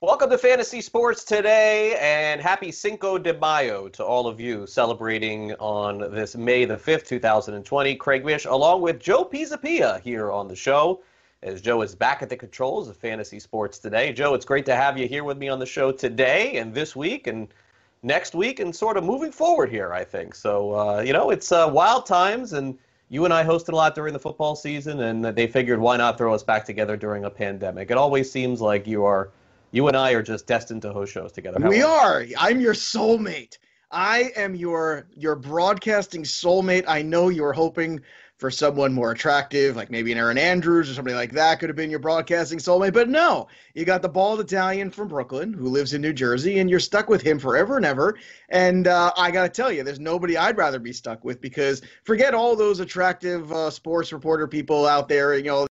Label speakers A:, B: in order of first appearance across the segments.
A: Welcome to Fantasy Sports today, and happy Cinco de Mayo to all of you celebrating on this May the 5th, 2020. Craig Mish, along with Joe Pisapia here on the show, as Joe is back at the controls of Fantasy Sports today. Joe, it's great to have you here with me on the show today and this week and next week and sort of moving forward here, I think. So, uh, you know, it's uh, wild times, and you and I hosted a lot during the football season, and they figured why not throw us back together during a pandemic. It always seems like you are you and I are just destined to host shows together.
B: How we are. I'm your soulmate. I am your your broadcasting soulmate. I know you're hoping for someone more attractive, like maybe an Erin Andrews or somebody like that could have been your broadcasting soulmate. But no, you got the bald Italian from Brooklyn who lives in New Jersey, and you're stuck with him forever and ever. And uh, I got to tell you, there's nobody I'd rather be stuck with because forget all those attractive uh, sports reporter people out there, you know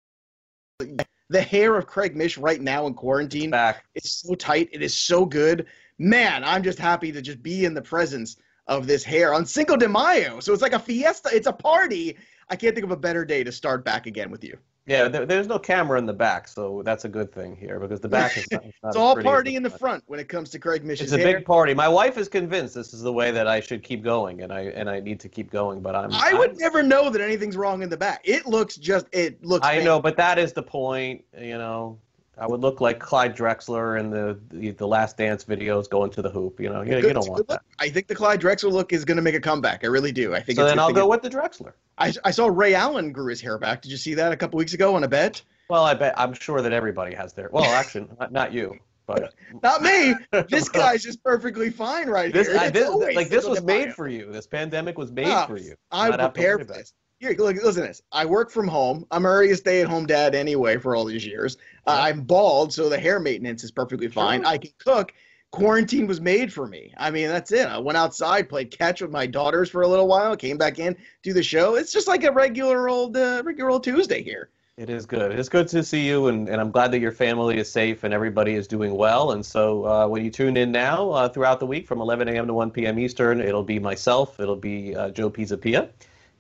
B: the hair of Craig Mish right now in quarantine is so tight. It is so good. Man, I'm just happy to just be in the presence of this hair on Cinco de Mayo. So it's like a fiesta. It's a party. I can't think of a better day to start back again with you.
A: Yeah, there, there's no camera in the back, so that's a good thing here because the back is not. It's, not
B: it's all party in the front when it comes to Craig Mish's
A: It's a
B: hair.
A: big party. My wife is convinced this is the way that I should keep going, and I and I need to keep going. But I'm.
B: I would
A: I'm,
B: never know that anything's wrong in the back. It looks just. It looks.
A: I know, but that is the point. You know, I would look like Clyde Drexler in the the, the Last Dance videos going to the hoop. You know, you, you don't want that.
B: I think the Clyde Drexler look is going to make a comeback. I really do. I think.
A: So
B: it's
A: then I'll go
B: it,
A: with the Drexler.
B: I I saw Ray Allen grew his hair back. Did you see that a couple weeks ago on a bet?
A: Well, I bet I'm sure that everybody has their. Well, actually, not, not you, but
B: not me. This guy's just perfectly fine right
A: this,
B: here.
A: I, this, like this was made for you. This pandemic was made oh, for you.
B: I'm prepared for this. Here, look, listen to this. I work from home. I'm already a stay-at-home dad anyway for all these years. Yeah. Uh, I'm bald, so the hair maintenance is perfectly fine. Sure. I can cook. Quarantine was made for me. I mean, that's it. I went outside, played catch with my daughters for a little while, came back in, do the show. It's just like a regular old, uh, regular old Tuesday here.
A: It is good. It's good to see you, and, and I'm glad that your family is safe and everybody is doing well. And so uh, when you tune in now uh, throughout the week from 11 a.m. to 1 p.m. Eastern, it'll be myself, it'll be uh, Joe Pisapia.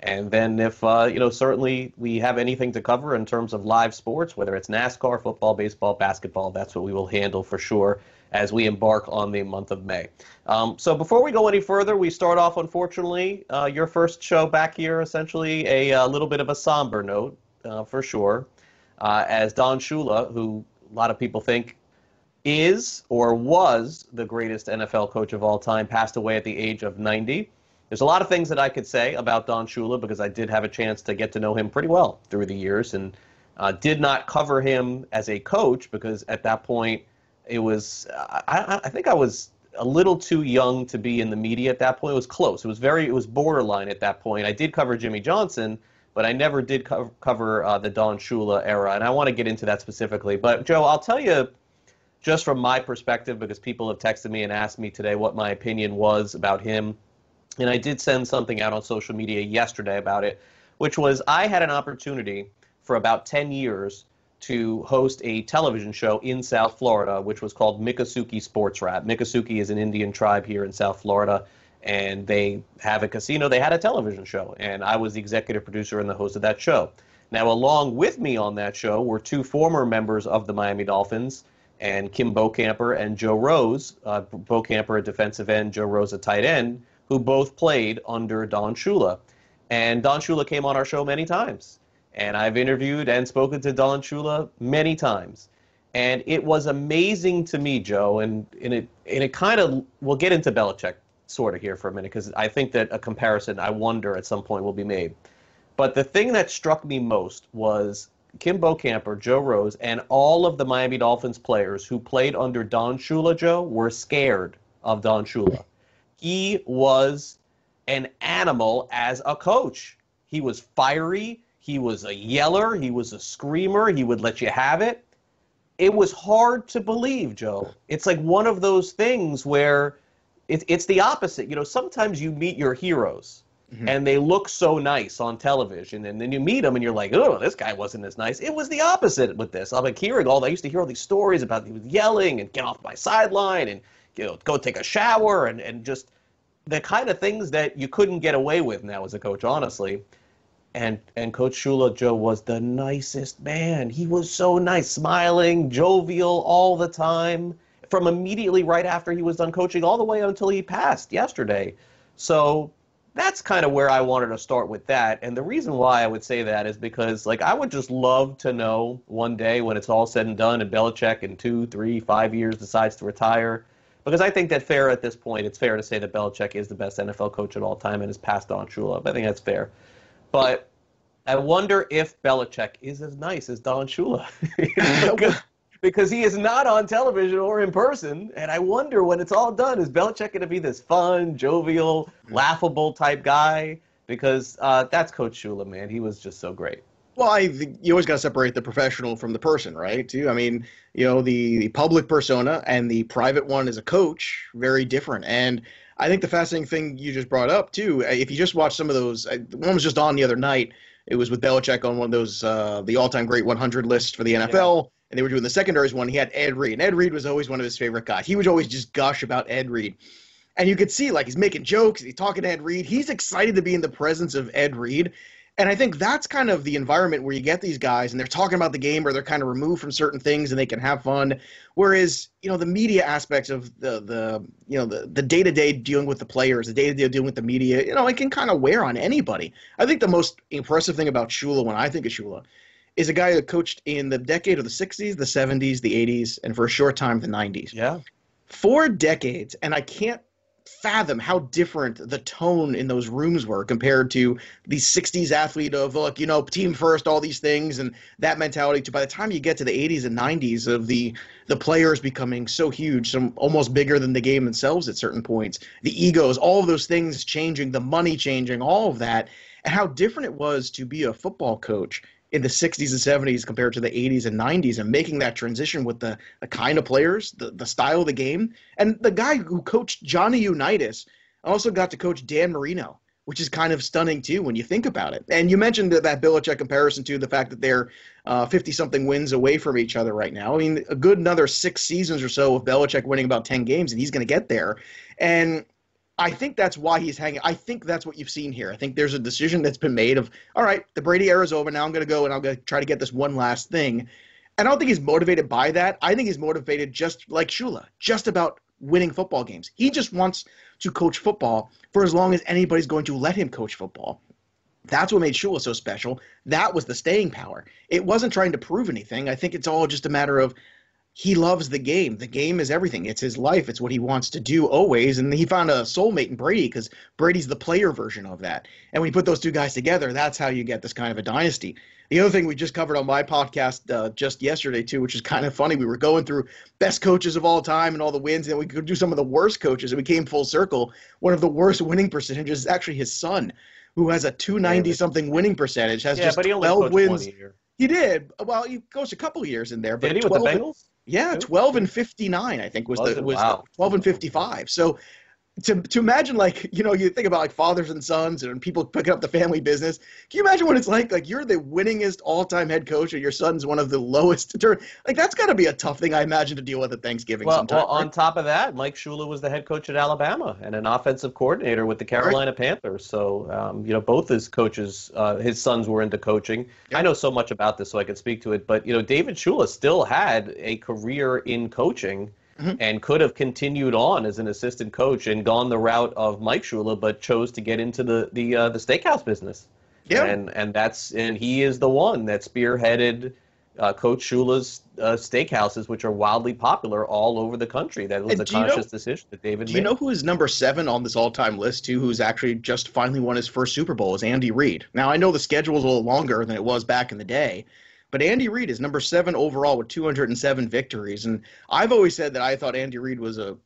A: And then if, uh, you know, certainly we have anything to cover in terms of live sports, whether it's NASCAR, football, baseball, basketball, that's what we will handle for sure as we embark on the month of May. Um, so before we go any further, we start off, unfortunately, uh, your first show back here, essentially a, a little bit of a somber note uh, for sure, uh, as Don Shula, who a lot of people think is or was the greatest NFL coach of all time, passed away at the age of 90. There's a lot of things that I could say about Don Shula because I did have a chance to get to know him pretty well through the years and uh, did not cover him as a coach because at that point it was, I, I think I was a little too young to be in the media at that point. It was close. It was very, it was borderline at that point. I did cover Jimmy Johnson but I never did co- cover uh, the Don Shula era, and I want to get into that specifically. But Joe, I'll tell you just from my perspective because people have texted me and asked me today what my opinion was about him, and I did send something out on social media yesterday about it, which was I had an opportunity for about 10 years to host a television show in South Florida, which was called Miccosukee Sports Wrap. Miccosukee is an Indian tribe here in South Florida and they have a casino. They had a television show, and I was the executive producer and the host of that show. Now, along with me on that show were two former members of the Miami Dolphins, and Kim Bokamper and Joe Rose. Uh, Bokamper, a defensive end, Joe Rose, a tight end, who both played under Don Shula. And Don Shula came on our show many times. And I've interviewed and spoken to Don Shula many times. And it was amazing to me, Joe, and, and it and it kind of we'll get into Belichick sort of here for a minute because I think that a comparison I wonder at some point will be made. But the thing that struck me most was Kim Bokamper, Joe Rose, and all of the Miami Dolphins players who played under Don Shula, Joe, were scared of Don Shula. He was an animal as a coach. He was fiery. He was a yeller. He was a screamer. He would let you have it. It was hard to believe, Joe. It's like one of those things where it, it's the opposite. You know, sometimes you meet your heroes mm-hmm. and they look so nice on television, and then you meet them and you're like, oh, this guy wasn't as nice. It was the opposite with this. I'm like hearing all. I used to hear all these stories about he was yelling and get off my sideline and you know go take a shower and and just the kind of things that you couldn't get away with now as a coach, honestly. And and Coach Shula Joe was the nicest man. He was so nice, smiling, jovial all the time. From immediately right after he was done coaching, all the way until he passed yesterday. So that's kind of where I wanted to start with that. And the reason why I would say that is because, like, I would just love to know one day when it's all said and done and Belichick in two, three, five years decides to retire because I think that fair at this point, it's fair to say that Belichick is the best NFL coach of all time and has passed on Shula. I think that's fair. But I wonder if Belichick is as nice as Don Shula. because, because he is not on television or in person. And I wonder when it's all done, is Belichick going to be this fun, jovial, laughable type guy? Because uh, that's Coach Shula, man. He was just so great.
B: Well, I you always got to separate the professional from the person, right? Too. I mean, you know, the, the public persona and the private one as a coach, very different. And I think the fascinating thing you just brought up too, uh, if you just watch some of those, one was just on the other night. It was with Belichick on one of those uh, the all-time great 100 lists for the NFL. Yeah. And they were doing the secondaries one. He had Ed Reed, and Ed Reed was always one of his favorite guys. He would always just gush about Ed Reed and you could see like he's making jokes, he's talking to Ed Reed. He's excited to be in the presence of Ed Reed. And I think that's kind of the environment where you get these guys and they're talking about the game or they're kind of removed from certain things and they can have fun. Whereas, you know, the media aspects of the the you know, the the day-to-day dealing with the players, the day-to-day dealing with the media, you know, it can kind of wear on anybody. I think the most impressive thing about Shula when I think of Shula is a guy that coached in the decade of the 60s, the 70s, the 80s, and for a short time the 90s.
A: Yeah.
B: Four decades, and I can't fathom how different the tone in those rooms were compared to the 60s athlete of look you know team first all these things and that mentality to by the time you get to the 80s and 90s of the the players becoming so huge some almost bigger than the game themselves at certain points the egos all of those things changing the money changing all of that and how different it was to be a football coach in the 60s and 70s compared to the 80s and 90s and making that transition with the, the kind of players, the, the style of the game. And the guy who coached Johnny Unitas also got to coach Dan Marino, which is kind of stunning too when you think about it. And you mentioned that, that Belichick comparison to the fact that they're 50 uh, something wins away from each other right now. I mean, a good another six seasons or so of Belichick winning about 10 games, and he's going to get there. And I think that's why he's hanging. I think that's what you've seen here. I think there's a decision that's been made of, all right, the Brady era is over. Now I'm going to go and I'm going to try to get this one last thing. And I don't think he's motivated by that. I think he's motivated just like Shula, just about winning football games. He just wants to coach football for as long as anybody's going to let him coach football. That's what made Shula so special. That was the staying power. It wasn't trying to prove anything. I think it's all just a matter of he loves the game. The game is everything. It's his life. It's what he wants to do always. And he found a soulmate in Brady because Brady's the player version of that. And when you put those two guys together, that's how you get this kind of a dynasty. The other thing we just covered on my podcast uh, just yesterday too, which is kind of funny, we were going through best coaches of all time and all the wins, and we could do some of the worst coaches, and we came full circle. One of the worst winning percentages is actually his son, who has a 290 something winning percentage, has
A: yeah,
B: just
A: but he
B: 12 wins. He did. Well, he goes a couple years in there, but
A: did he
B: 12,
A: with the Bengals?
B: Yeah, twelve and fifty nine, I think was, the was
A: wow.
B: twelve and fifty five. So to to imagine like you know you think about like fathers and sons and people picking up the family business. Can you imagine what it's like? Like you're the winningest all time head coach and your son's one of the lowest. Like that's got to be a tough thing I imagine to deal with at Thanksgiving.
A: Well,
B: sometime,
A: well
B: right?
A: on top of that, Mike Shula was the head coach at Alabama and an offensive coordinator with the Carolina right. Panthers. So um, you know both his coaches, uh, his sons were into coaching. I know so much about this, so I can speak to it. But you know David Shula still had a career in coaching mm-hmm. and could have continued on as an assistant coach and gone the route of Mike Shula, but chose to get into the the uh, the steakhouse business. Yeah, and and that's and he is the one that spearheaded uh, Coach Shula's uh, steakhouses, which are wildly popular all over the country. That was and a conscious know, decision that David
B: do
A: made.
B: you know who is number seven on this all-time list too? Who's actually just finally won his first Super Bowl? Is Andy Reid. Now I know the schedule is a little longer than it was back in the day, but Andy Reid is number seven overall with 207 victories. And I've always said that I thought Andy Reid was a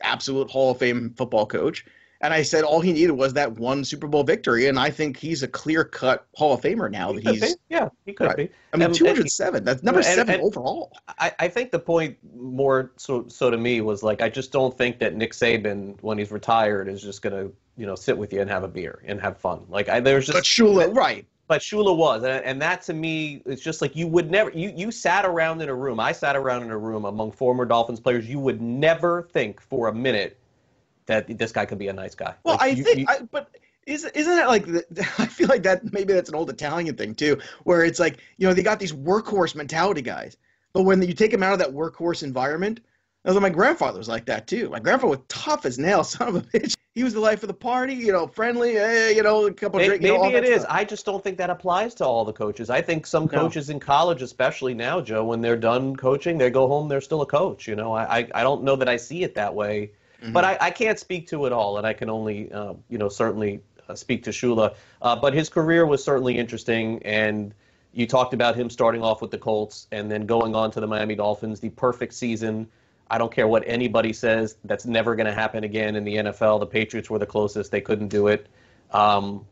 B: absolute Hall of Fame football coach. And I said all he needed was that one Super Bowl victory, and I think he's a clear cut Hall of Famer now.
A: He
B: that he's
A: be. yeah, he could right. be.
B: I mean, two hundred seven. That's number and, seven and overall.
A: I, I think the point more so so to me was like I just don't think that Nick Saban, when he's retired, is just gonna you know sit with you and have a beer and have fun. Like I, there's just
B: but Shula, right?
A: But Shula was, and, and that to me, is just like you would never. You you sat around in a room. I sat around in a room among former Dolphins players. You would never think for a minute that this guy could be a nice guy.
B: Well,
A: like,
B: I
A: you,
B: think, you, I, but is isn't it like the, I feel like that maybe that's an old Italian thing too, where it's like you know they got these workhorse mentality guys, but when you take them out of that workhorse environment, although my grandfather was like that too. My grandfather was tough as nails, son of a bitch. He was the life of the party, you know, friendly, eh, you know, a couple
A: maybe,
B: of Maybe
A: know,
B: it
A: is. Stuff. I just don't think that applies to all the coaches. I think some coaches no. in college, especially now, Joe, when they're done coaching, they go home, they're still a coach. You know, I I, I don't know that I see it that way Mm-hmm. But I, I can't speak to it all, and I can only, uh, you know, certainly uh, speak to Shula. Uh, but his career was certainly interesting, and you talked about him starting off with the Colts and then going on to the Miami Dolphins, the perfect season. I don't care what anybody says, that's never going to happen again in the NFL. The Patriots were the closest, they couldn't do it. Um,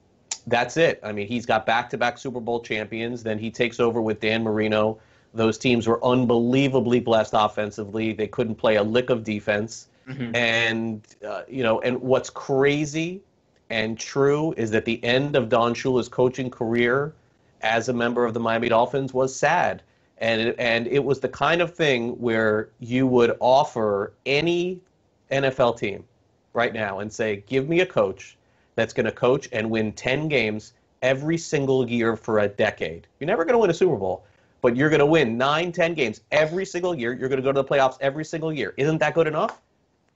A: that's it. I mean, he's got back to back Super Bowl champions. Then he takes over with Dan Marino. Those teams were unbelievably blessed offensively. They couldn't play a lick of defense. Mm-hmm. And uh, you know, and what's crazy and true is that the end of Don Shula's coaching career as a member of the Miami Dolphins was sad. And it, and it was the kind of thing where you would offer any NFL team right now and say, "Give me a coach that's going to coach and win 10 games every single year for a decade. You're never going to win a Super Bowl, but you're going to win nine, 10 games every single year. You're going to go to the playoffs every single year. Isn't that good enough?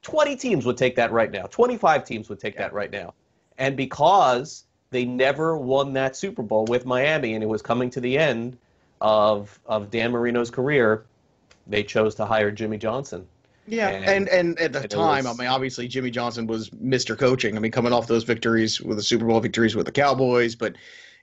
A: 20 teams would take that right now. 25 teams would take yeah. that right now. And because they never won that Super Bowl with Miami and it was coming to the end of of Dan Marino's career, they chose to hire Jimmy Johnson.
B: Yeah, and and, and at the and time, was, I mean, obviously Jimmy Johnson was Mr. Coaching. I mean, coming off those victories with the Super Bowl victories with the Cowboys, but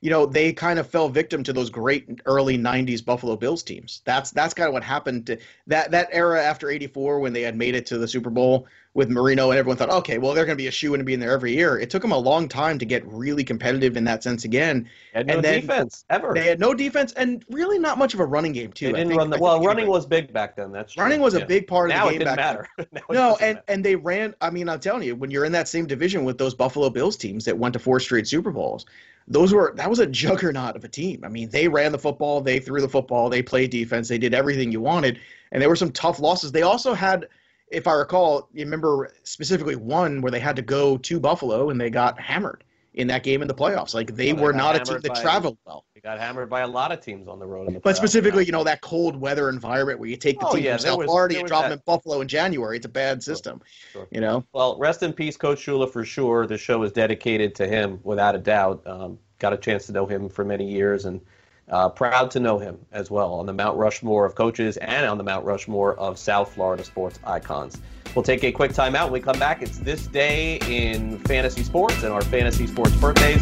B: you know, they kind of fell victim to those great early '90s Buffalo Bills teams. That's that's kind of what happened to that that era after '84 when they had made it to the Super Bowl with Marino, and everyone thought, okay, well, they're going to be a shoe and be in there every year. It took them a long time to get really competitive in that sense again.
A: Had no
B: and
A: then defense ever.
B: They had no defense and really not much of a running game too.
A: They didn't think, run the, well. Running was big back then. That's true.
B: running was
A: yeah.
B: a big part of
A: now
B: the game.
A: Now it didn't
B: matter.
A: no,
B: and
A: matter.
B: and they ran. I mean, I'm telling you, when you're in that same division with those Buffalo Bills teams that went to four straight Super Bowls, those were that was a juggernaut of a team. I mean, they ran the football, they threw the football, they played defense, they did everything you wanted, and there were some tough losses. They also had, if I recall, you remember specifically one where they had to go to Buffalo and they got hammered in that game in the playoffs. Like they well, were not a team that traveled well.
A: Got hammered by a lot of teams on the road. The
B: but specifically, you know, that cold weather environment where you take the oh, team yeah, from South was, Florida, you drop that. them in Buffalo in January. It's a bad system. Sure, sure. You know.
A: Well, rest in peace, Coach Shula, for sure. The show is dedicated to him, without a doubt. Um, got a chance to know him for many years, and uh, proud to know him as well on the Mount Rushmore of coaches and on the Mount Rushmore of South Florida sports icons. We'll take a quick timeout. When we come back, it's this day in fantasy sports and our fantasy sports birthdays.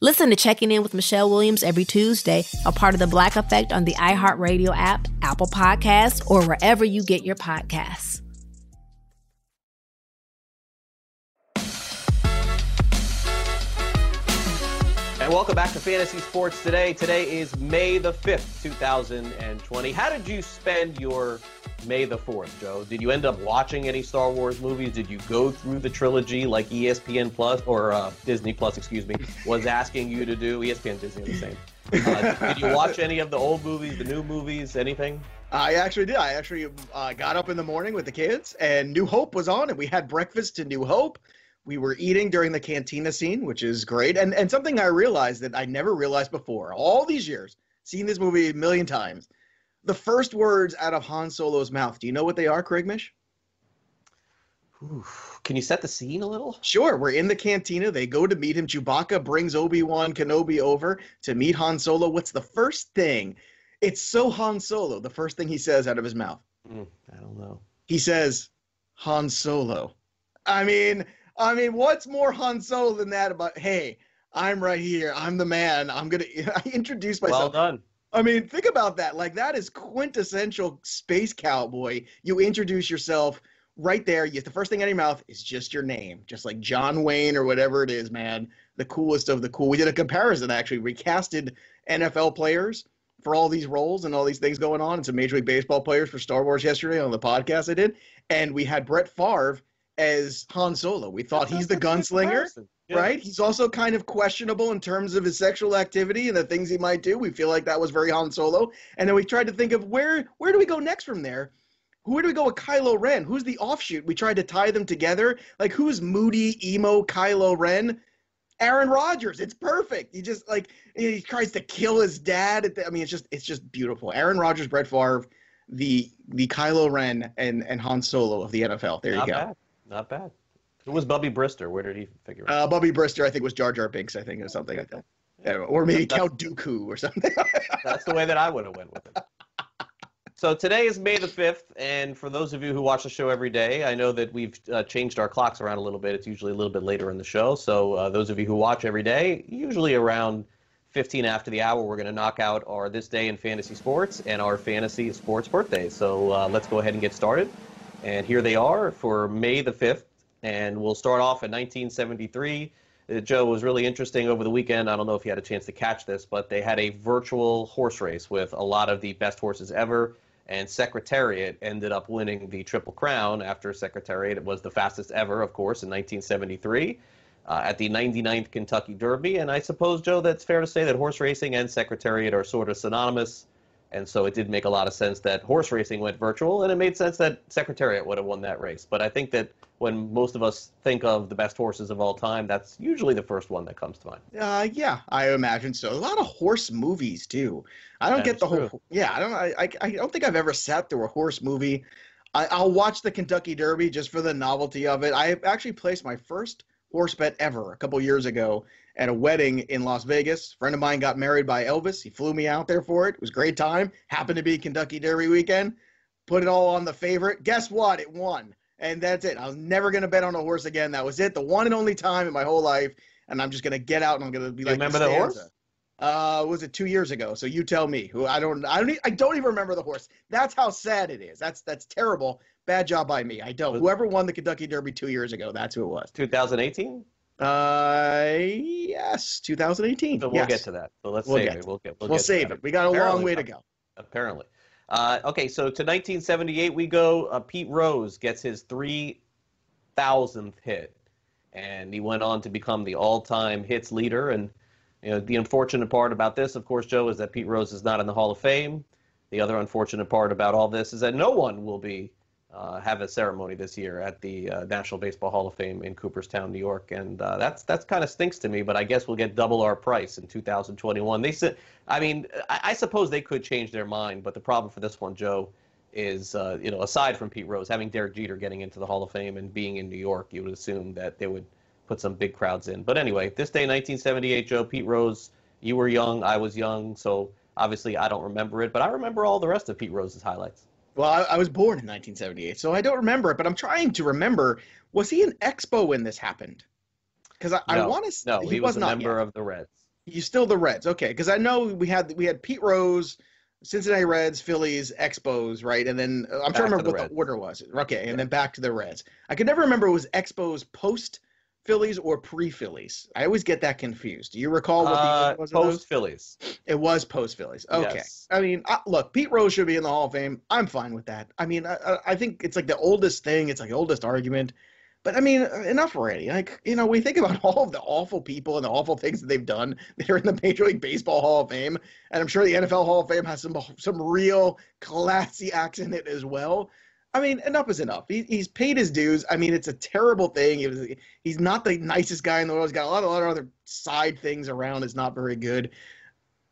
C: Listen to Checking In with Michelle Williams every Tuesday, a part of the Black Effect on the iHeartRadio app, Apple Podcasts, or wherever you get your podcasts.
A: And welcome back to Fantasy Sports Today. Today is May the 5th, 2020. How did you spend your May the 4th, Joe? Did you end up watching any Star Wars movies? Did you go through the trilogy like ESPN Plus or uh, Disney Plus, excuse me, was asking you to do? ESPN Disney the same. Uh, did you watch any of the old movies, the new movies, anything?
B: I actually did. I actually uh, got up in the morning with the kids, and New Hope was on, and we had breakfast to New Hope. We were eating during the cantina scene, which is great, and and something I realized that I never realized before. All these years, seen this movie a million times, the first words out of Han Solo's mouth. Do you know what they are, Craig Mish?
A: Can you set the scene a little?
B: Sure. We're in the cantina. They go to meet him. Chewbacca brings Obi Wan Kenobi over to meet Han Solo. What's the first thing? It's so Han Solo. The first thing he says out of his mouth.
A: Mm, I don't know.
B: He says, Han Solo. I mean, I mean, what's more Han Solo than that? About hey, I'm right here. I'm the man. I'm gonna. I introduce myself.
A: Well done.
B: I mean, think about that. Like that is quintessential space cowboy. You introduce yourself right there. You, the first thing out of your mouth is just your name, just like John Wayne or whatever it is, man. The coolest of the cool. We did a comparison actually. We casted NFL players for all these roles and all these things going on, and some Major League Baseball players for Star Wars yesterday on the podcast I did, and we had Brett Favre as Han Solo. We thought he's the gunslinger,
A: Yeah.
B: right? He's also kind of questionable in terms of his sexual activity and the things he might do. We feel like that was very Han Solo. And then we tried to think of where where do we go next from there? Where do we go with Kylo Ren? Who's the offshoot? We tried to tie them together. Like who's moody emo Kylo Ren? Aaron Rodgers. It's perfect. He just like he tries to kill his dad. I mean, it's just it's just beautiful. Aaron Rodgers, Brett Favre, the the Kylo Ren and and Han Solo of the NFL. There you go.
A: Not
B: go.
A: bad. Not bad. Who was Bubby Brister? Where did he figure out?
B: Uh, Bubby Brister, I think, was Jar Jar Binks, I think, or something like that. Or maybe
A: That's-
B: Count Dooku or something.
A: That's the way that I would have went with it. So today is May the 5th, and for those of you who watch the show every day, I know that we've uh, changed our clocks around a little bit. It's usually a little bit later in the show. So uh, those of you who watch every day, usually around 15 after the hour, we're going to knock out our This Day in Fantasy Sports and our Fantasy Sports Birthdays. So uh, let's go ahead and get started. And here they are for May the 5th, and we'll start off in 1973. Uh, Joe was really interesting over the weekend. I don't know if you had a chance to catch this, but they had a virtual horse race with a lot of the best horses ever. And Secretariat ended up winning the Triple Crown after Secretariat was the fastest ever, of course, in 1973 uh, at the 99th Kentucky Derby. And I suppose, Joe, that's fair to say that horse racing and Secretariat are sort of synonymous. And so it did make a lot of sense that horse racing went virtual, and it made sense that Secretariat would have won that race. But I think that when most of us think of the best horses of all time, that's usually the first one that comes to mind.
B: uh, yeah, I imagine so. A lot of horse movies too. I don't
A: That
B: get the whole.
A: true.
B: Yeah, I don't. I, I I don't think I've ever sat through a horse movie. I, I'll watch the Kentucky Derby just for the novelty of it. I actually placed my first horse bet ever a couple years ago at a wedding in Las Vegas. A friend of mine got married by Elvis. He flew me out there for it. It was a great time. Happened to be Kentucky Derby weekend. Put it all on the favorite. Guess what? It won. And that's it. I was never going to bet on a horse again. That was it. The one and only time in my whole life. And I'm just going to get out and I'm going to be
A: You
B: like,
A: remember the horse?
B: Uh, was it two years ago? So you tell me. Who I don't, I don't, I don't even remember the horse. That's how sad it is. That's that's terrible. Bad job by me. I don't. Whoever won the Kentucky Derby two years ago, that's who it was.
A: 2018?
B: Uh, yes, 2018.
A: So we'll
B: yes.
A: get to that. So let's
B: We'll
A: save it. We'll get. We'll,
B: We'll
A: get
B: save it. We got a long way to go.
A: apparently. Uh, okay, so to 1978 we go. Uh, Pete Rose gets his 3,000th hit, and he went on to become the all-time hits leader. And you know, the unfortunate part about this, of course, Joe, is that Pete Rose is not in the Hall of Fame. The other unfortunate part about all this is that no one will be uh, have a ceremony this year at the uh, National Baseball Hall of Fame in Cooperstown, New York, and uh, that's that's kind of stinks to me. But I guess we'll get double our price in 2021. They said, I mean, I, I suppose they could change their mind, but the problem for this one, Joe, is uh, you know aside from Pete Rose having Derek Jeter getting into the Hall of Fame and being in New York, you would assume that they would put some big crowds in. But anyway, this day, 1978, Joe, Pete Rose, you were young, I was young, so obviously I don't remember it, but I remember all the rest of Pete Rose's highlights.
B: Well, I, I was born in 1978, so I don't remember it, but I'm trying to remember. Was he an Expo when this happened? Because I, I want to.
A: No, he, was, a
B: not
A: member
B: yet.
A: of the Reds.
B: He's still the Reds, okay? Because I know we had we had Pete Rose, Cincinnati Reds, Phillies, Expos, right? And then uh, I'm
A: Back
B: trying to
A: to
B: remember
A: the
B: what
A: Reds.
B: the order was. Okay, and then back to the Reds. I could never remember it was Expos post Phillies or pre Phillies. I always get that confused. Do you recall what the
A: Uh,
B: order was? of those?
A: post Phillies.
B: It was post Phillies. Okay.
A: Yes.
B: I mean, I, look, Pete Rose should be in the Hall of Fame. I'm fine with that. I mean, I, I- I think it's like the oldest thing. It's like the oldest argument. But I mean, enough already. Like, you know, we think about all of the awful people and the awful things that they've done They're in the Major League Baseball Hall of Fame, and I'm sure the NFL Hall of Fame has some some real classy acts in it as well. I mean, enough is enough. He, he's paid his dues. I mean, it's a terrible thing. Was, he's not the nicest guy in the world. He's got a lot, a lot of other side things around. It's not very good.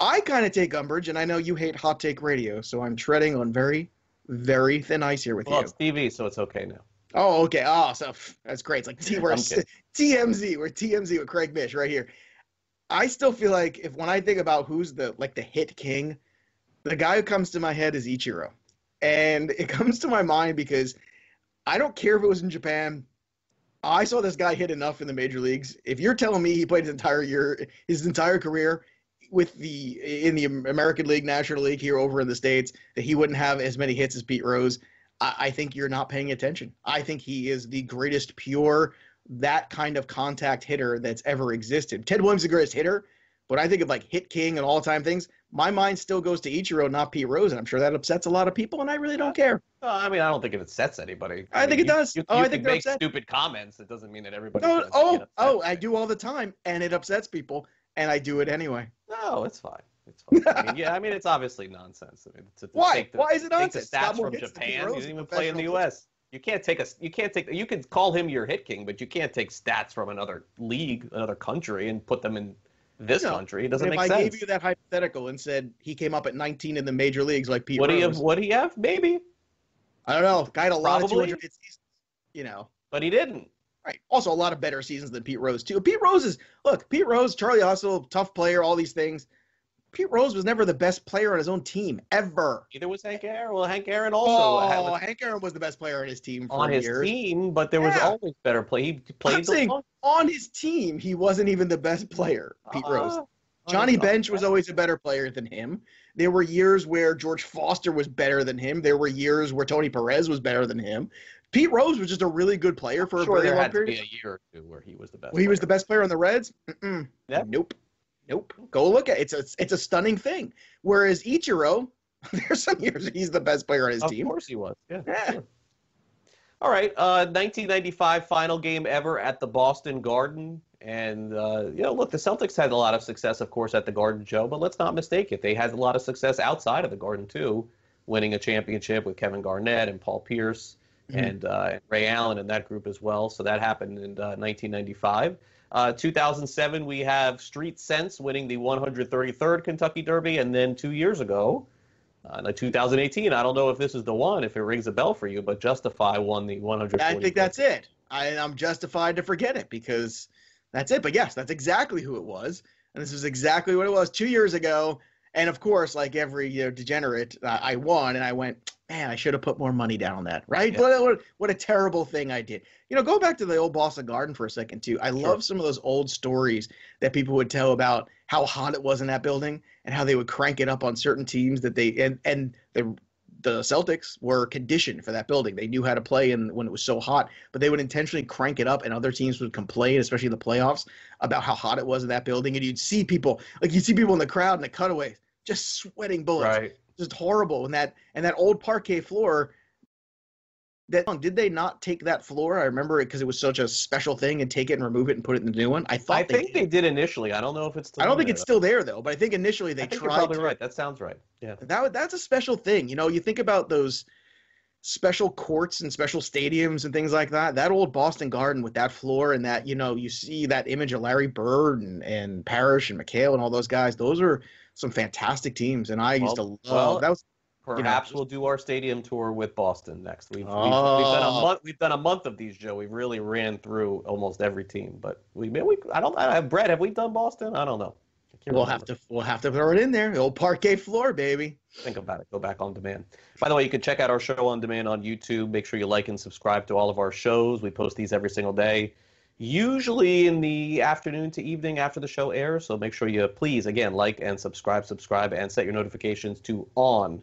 B: I kind of take umbrage, and I know you hate hot take radio, so I'm treading on very, very thin ice here with
A: Well,
B: you.
A: it's TV, so it's okay now.
B: Oh, okay. Oh, so that's great. It's like T we're TMZ. We're TMZ with Craig Mish right here. I still feel like if when I think about who's the like the hit king, the guy who comes to my head is Ichiro, and it comes to my mind because I don't care if it was in Japan. I saw this guy hit enough in the major leagues. If you're telling me he played his entire year, his entire career with the in the American League, National League here over in the states, that he wouldn't have as many hits as Pete Rose, I, I think you're not paying attention. I think he is the greatest pure that kind of contact hitter that's ever existed. Ted Williams is the greatest hitter, but I think of like hit king and all time things. My mind still goes to Ichiro, not Pete Rose, and I'm sure that upsets a lot of people, and I really don't care.
A: Well, I mean, I don't think it upsets anybody.
B: I think
A: mean,
B: it
A: you-
B: does.
A: You,
B: Oh,
A: you
B: I think
A: make
B: upset.
A: stupid comments. It doesn't mean that everybody.
B: No, oh, oh, I do all the time, and it upsets people, and I do it anyway.
A: No, it's fine. It's fine. I mean, yeah, I mean, it's obviously nonsense. I mean, to, to
B: Why?
A: Take the,
B: Why is it
A: take
B: nonsense?
A: The stats from
B: hits than Pete
A: Japan.
B: In
A: didn't even play in the U.S. You can't take a. You can't take. You can call him your hit king, but you can't take stats from another league, another country, and put them in this
B: No,
A: country. It doesn't
B: if
A: make
B: I
A: sense.
B: gave you that hypothetical and said he came up at 19 in the major leagues like Pete
A: what do you?
B: Rose,
A: What do you have? Maybe,
B: I don't know. Guy had a lot of 200 seasons, you know.
A: but he didn't.
B: Right. Also, a lot of better seasons than Pete Rose too. Pete Rose is look. Pete Rose, Charlie Hustle, tough player, all these things. Pete Rose was never the best player on his own team ever.
A: Neither was Hank Aaron. Well, Hank Aaron also had-
B: oh, Hank Aaron was the best player on his team for
A: on his
B: years.
A: team, but there was always better play. He
B: I'm
A: played
B: saying on his team, he wasn't even the best player. Pete Rose.
A: Uh,
B: Johnny Bench was always a better player than him. There were years where George Foster was better than him. There were years where Tony Perez was better than him. Pete Rose was just a really good player for a
A: Sure,
B: very
A: there
B: long
A: had to
B: period.
A: be a year or two where he was the best.
B: Well, he was the best player on the Reds. Mm-mm.
A: Yeah.
B: Nope. Nope. Go look at it. it's a it's a stunning thing. Whereas Ichiro, there's some years he's the best player on his
A: Of
B: team.
A: Of course he was. Yeah.
B: Yeah.
A: sure. All right. Uh, 1995 final game ever at the Boston Garden. And, uh, you know, look, the Celtics had a lot of success, of course, at the Garden, Joe, but let's not mistake it. They had a lot of success outside of the Garden, too, winning a championship with Kevin Garnett and Paul Pierce
B: Mhm.
A: and uh, Ray Allen in that group as well. So that happened in uh, 1995. Uh, 2007, we have Street Sense winning the 133rd Kentucky Derby. And then two years ago, uh, like 2018, I don't know if this is the one, if it rings a bell for you, but Justify won the 100.
B: I think that's it. I, I'm justified to forget it because that's it. But yes, that's exactly who it was, and this is exactly what it was two years ago. And of course, like every you know degenerate, uh, I won, and I went, man, I should have put more money down on that, right?
A: Yeah.
B: What, what, what a terrible thing I did. You know, go back to the old Boston Garden for a second too. I love some of those old stories that people would tell about how hot it was in that building and how they would crank it up on certain teams that they and and the the Celtics were conditioned for that building. They knew how to play in when it was so hot, but they would intentionally crank it up, and other teams would complain, especially in the playoffs, about how hot it was in that building. And you'd see people, like you'd see people in the crowd in the cutaways, just sweating bullets,
A: right.
B: just horrible. And that and that old parquet floor. That did they not take that floor? I remember it because it was such a special thing, and take it and remove it and put it in the new one. I thought
A: I
B: they
A: think
B: did.
A: they did initially. I don't know if it's still
B: I don't think
A: there,
B: it's still there though, but I think initially they
A: I think you're
B: tried
A: probably
B: to
A: right. That sounds right. Yeah.
B: that that's a special thing. You know, you think about those special courts and special stadiums and things like that. That old Boston Garden with that floor and that, you know, you see that image of Larry Bird and, and Parrish and McHale and all those guys. Those are some fantastic teams. And I used to love
A: well,
B: that was
A: Perhaps
B: just-
A: we'll do our stadium tour with Boston next. We've, we've, we've done
B: Oh.
A: a month. We've done a month of these, Joe. We've really ran through almost every team, but we, we I don't. I have Brett. Have we done Boston? I don't know. I
B: we'll
A: remember.
B: have to we'll have to throw it in there. The old parquet floor, baby.
A: think about it. Go back on demand. By the way, you can check out our show on demand on YouTube. Make sure you like and subscribe to all of our shows. We post these every single day, usually in the afternoon to evening after the show airs. So make sure you please again like and subscribe, subscribe, and set your notifications to on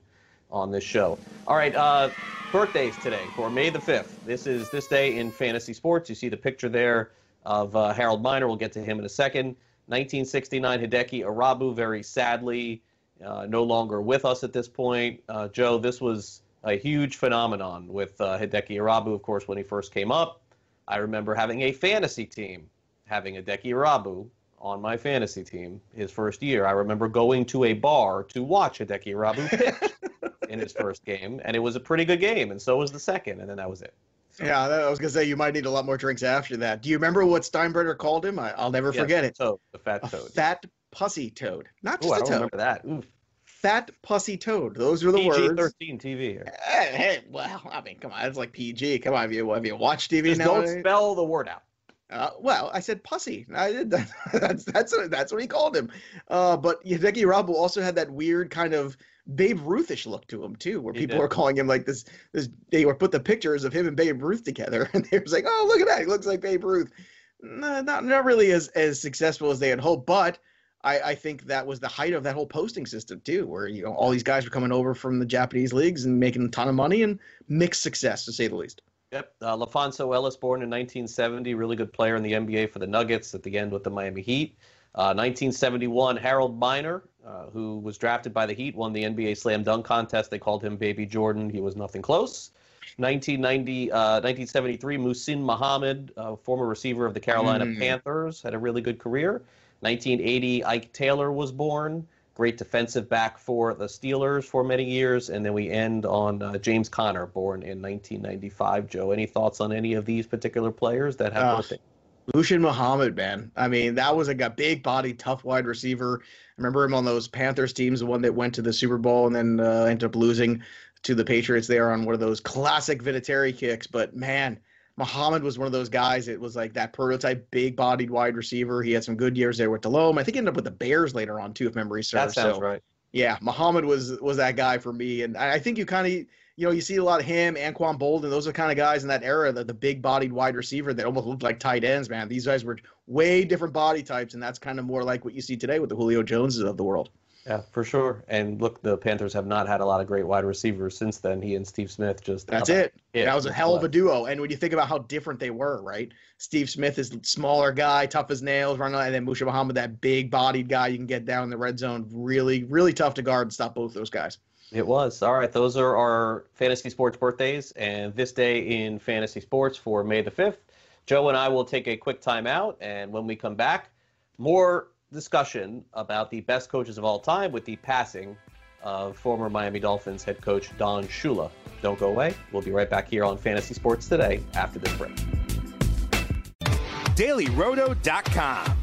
A: on this show. All right, uh, birthdays today for May the fifth. This is this day in fantasy sports. You see the picture there of uh, Harold Miner. We'll get to him in a second. 1969, Hideki Irabu, very sadly, uh, no longer with us at this point. Uh, Joe, this was a huge phenomenon with uh, Hideki Irabu, of course, when he first came up. I remember having a fantasy team, having Hideki Irabu on my fantasy team his first year. I remember going to a bar to watch Hideki Irabu pitch in his first game, and it was a pretty good game, and so was the second, and then that was it.
B: Yeah, I was gonna say you might need a lot more drinks after that. Do you remember what Steinbrenner called him? I, I'll never
A: Yes,
B: forget it.
A: Toad, the fat
B: A
A: toad.
B: fat pussy toad, not
A: Ooh,
B: just
A: I
B: a
A: don't
B: toad.
A: remember that. Ooh,
B: Fat pussy toad. Those are the words.
A: PG-13 TV.
B: Hey, hey, well, I mean, come on, it's like PG. Come on, have you have you watched TV
A: Just
B: now?
A: don't spell the word out.
B: Uh, well, I said pussy. I did that. that's that's what, that's what he called him. Uh, but Hideki Irabu also had that weird kind of Babe Ruthish look to him too, where
A: He
B: people
A: did.
B: were calling him like this. This they were put the pictures of him and Babe Ruth together, and they were like, "Oh, look at that! He looks like Babe Ruth." No, not not really as as successful as they had hoped, but. I, I think that was the height of that whole posting system too, where you know all these guys were coming over from the Japanese leagues and making a ton of money and mixed success to say the least.
A: Yep. Uh, LaFonso Ellis, born in 1970, really good player in the NBA for the Nuggets at the end with the Miami Heat. Uh, 1971, Harold Miner, uh, who was drafted by the Heat, won the NBA Slam Dunk Contest. They called him Baby Jordan. He was nothing close. 1990, uh, 1973, Muhsin Muhammad, uh, former receiver of the Carolina
B: Mm.
A: Panthers, had a really good career. 1980, Ike Taylor was born. Great defensive back for the Steelers for many years. And then we end on uh, James Conner, born in 1995. Joe, any thoughts on any of these particular players that have
B: Uh,
A: birthday?
B: Muhsin Muhammad, man. I mean, that was like a big body, tough wide receiver. I remember him on those Panthers teams, the one that went to the Super Bowl and then uh, ended up losing to the Patriots there on one of those classic Vinatieri kicks. But man, Muhammad was one of those guys. It was like that prototype, big bodied wide receiver. He had some good years there with Delhomme. I think he ended up with the Bears later on too, if memory serves.
A: That sounds
B: so,
A: right.
B: yeah, Muhammad was was that guy for me, and I I think you kind of you know you see a lot of him, Anquan Boldin, those are kind of guys in that era, the, the big bodied wide receiver that almost looked like tight ends. Man, these guys were way different body types, and that's kind of more like what you see today with the Julio Joneses of the world.
A: Yeah, for sure. And look, the Panthers have not had a lot of great wide receivers since then. He and Steve Smith just
B: That's
A: about
B: it. that was a hell of a duo. And when you think about how different they were, right? Steve Smith is smaller guy, tough as nails, running, and then Muhsin Muhammad, that big bodied guy you can get down in the red zone. Really, really tough to guard and stop both those guys.
A: It was. All right. Those are our fantasy sports birthdays. And this day in fantasy sports for May the 5th, Joe and I will take a quick time out. And when we come back, more discussion about the best coaches of all time with the passing of former Miami Dolphins head coach Don Shula. Don't go away. We'll be right back here on Fantasy Sports Today after this break.
D: DailyRoto.com.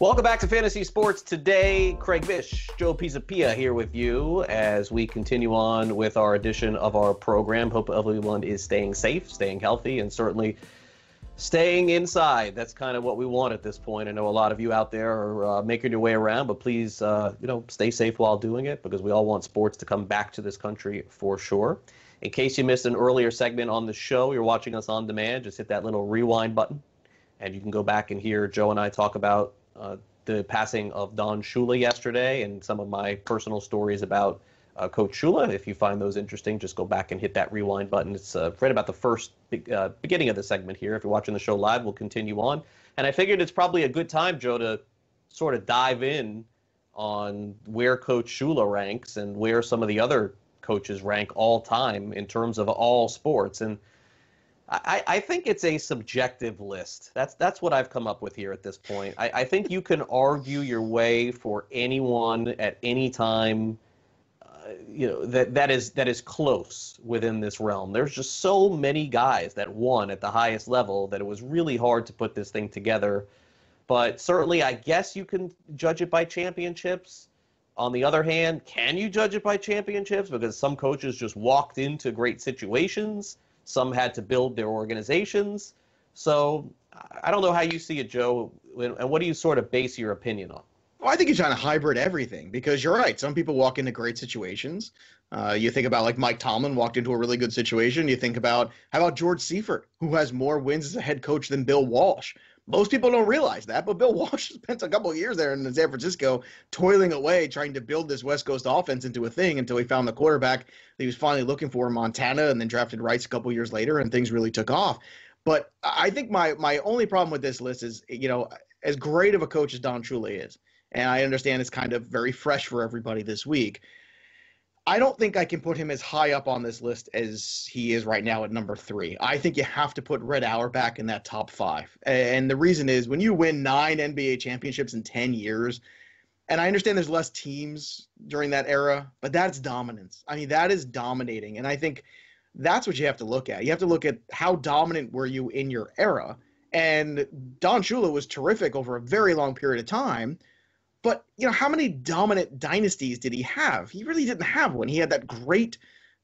A: Welcome back to Fantasy Sports today. Craig Mish, Joe Pisapia here with you as we continue on with our edition of our program. Hope everyone is staying safe, staying healthy, and certainly staying inside. That's kind of what we want at this point. I know a lot of you out there are uh, making your way around, but please, uh, you know, stay safe while doing it because we all want sports to come back to this country for sure. In case you missed an earlier segment on the show, you're watching us on demand, just hit that little rewind button and you can go back and hear Joe and I talk about uh, the passing of Don Shula yesterday and some of my personal stories about uh, Coach Shula. If you find those interesting, just go back and hit that rewind button. It's uh, right about the first uh, beginning of the segment here. If you're watching the show live, we'll continue on. And I figured it's probably a good time, Joe, to sort of dive in on where Coach Shula ranks and where some of the other coaches rank all time in terms of all sports. And I, I, think it's a subjective list. That's that's what I've come up with here at this point. I, I think you can argue your way for anyone at any time. Uh, you know that that is that is close within this realm. There's just so many guys that won at the highest level that it was really hard to put this thing together. But certainly, I guess you can judge it by championships. On the other hand, can you judge it by championships? Because some coaches just walked into great situations some had to build their organizations. So I don't know how you see it, Joe, and what do you sort of base your opinion on?
B: Well, I think you're trying to hybrid everything because you're right. Some people walk into great situations. Uh, you think about like Mike Tomlin walked into a really good situation. You think about how about George Seifert, who has more wins as a head coach than Bill Walsh. Most people don't realize that, but Bill Walsh spent a couple of years there in San Francisco, toiling away trying to build this West Coast offense into a thing until he found the quarterback that he was finally looking for in Montana, and then drafted Rice a couple years later, and things really took off. But I think my my only problem with this list is, you know, as great of a coach as Don Shula is, and I understand it's kind of very fresh for everybody this week. I don't think I can put him as high up on this list as he is right now at number three. I think you have to put Red Auerbach in that top five. And the reason is when you win nine NBA championships in 10 years, and I understand there's less teams during that era, but that's dominance. I mean, that is dominating. And I think that's what you have to look at. You have to look at how dominant were you in your era. And Don Shula was terrific over a very long period of time but you know, how many dominant dynasties did he have? He really didn't have one. He had that great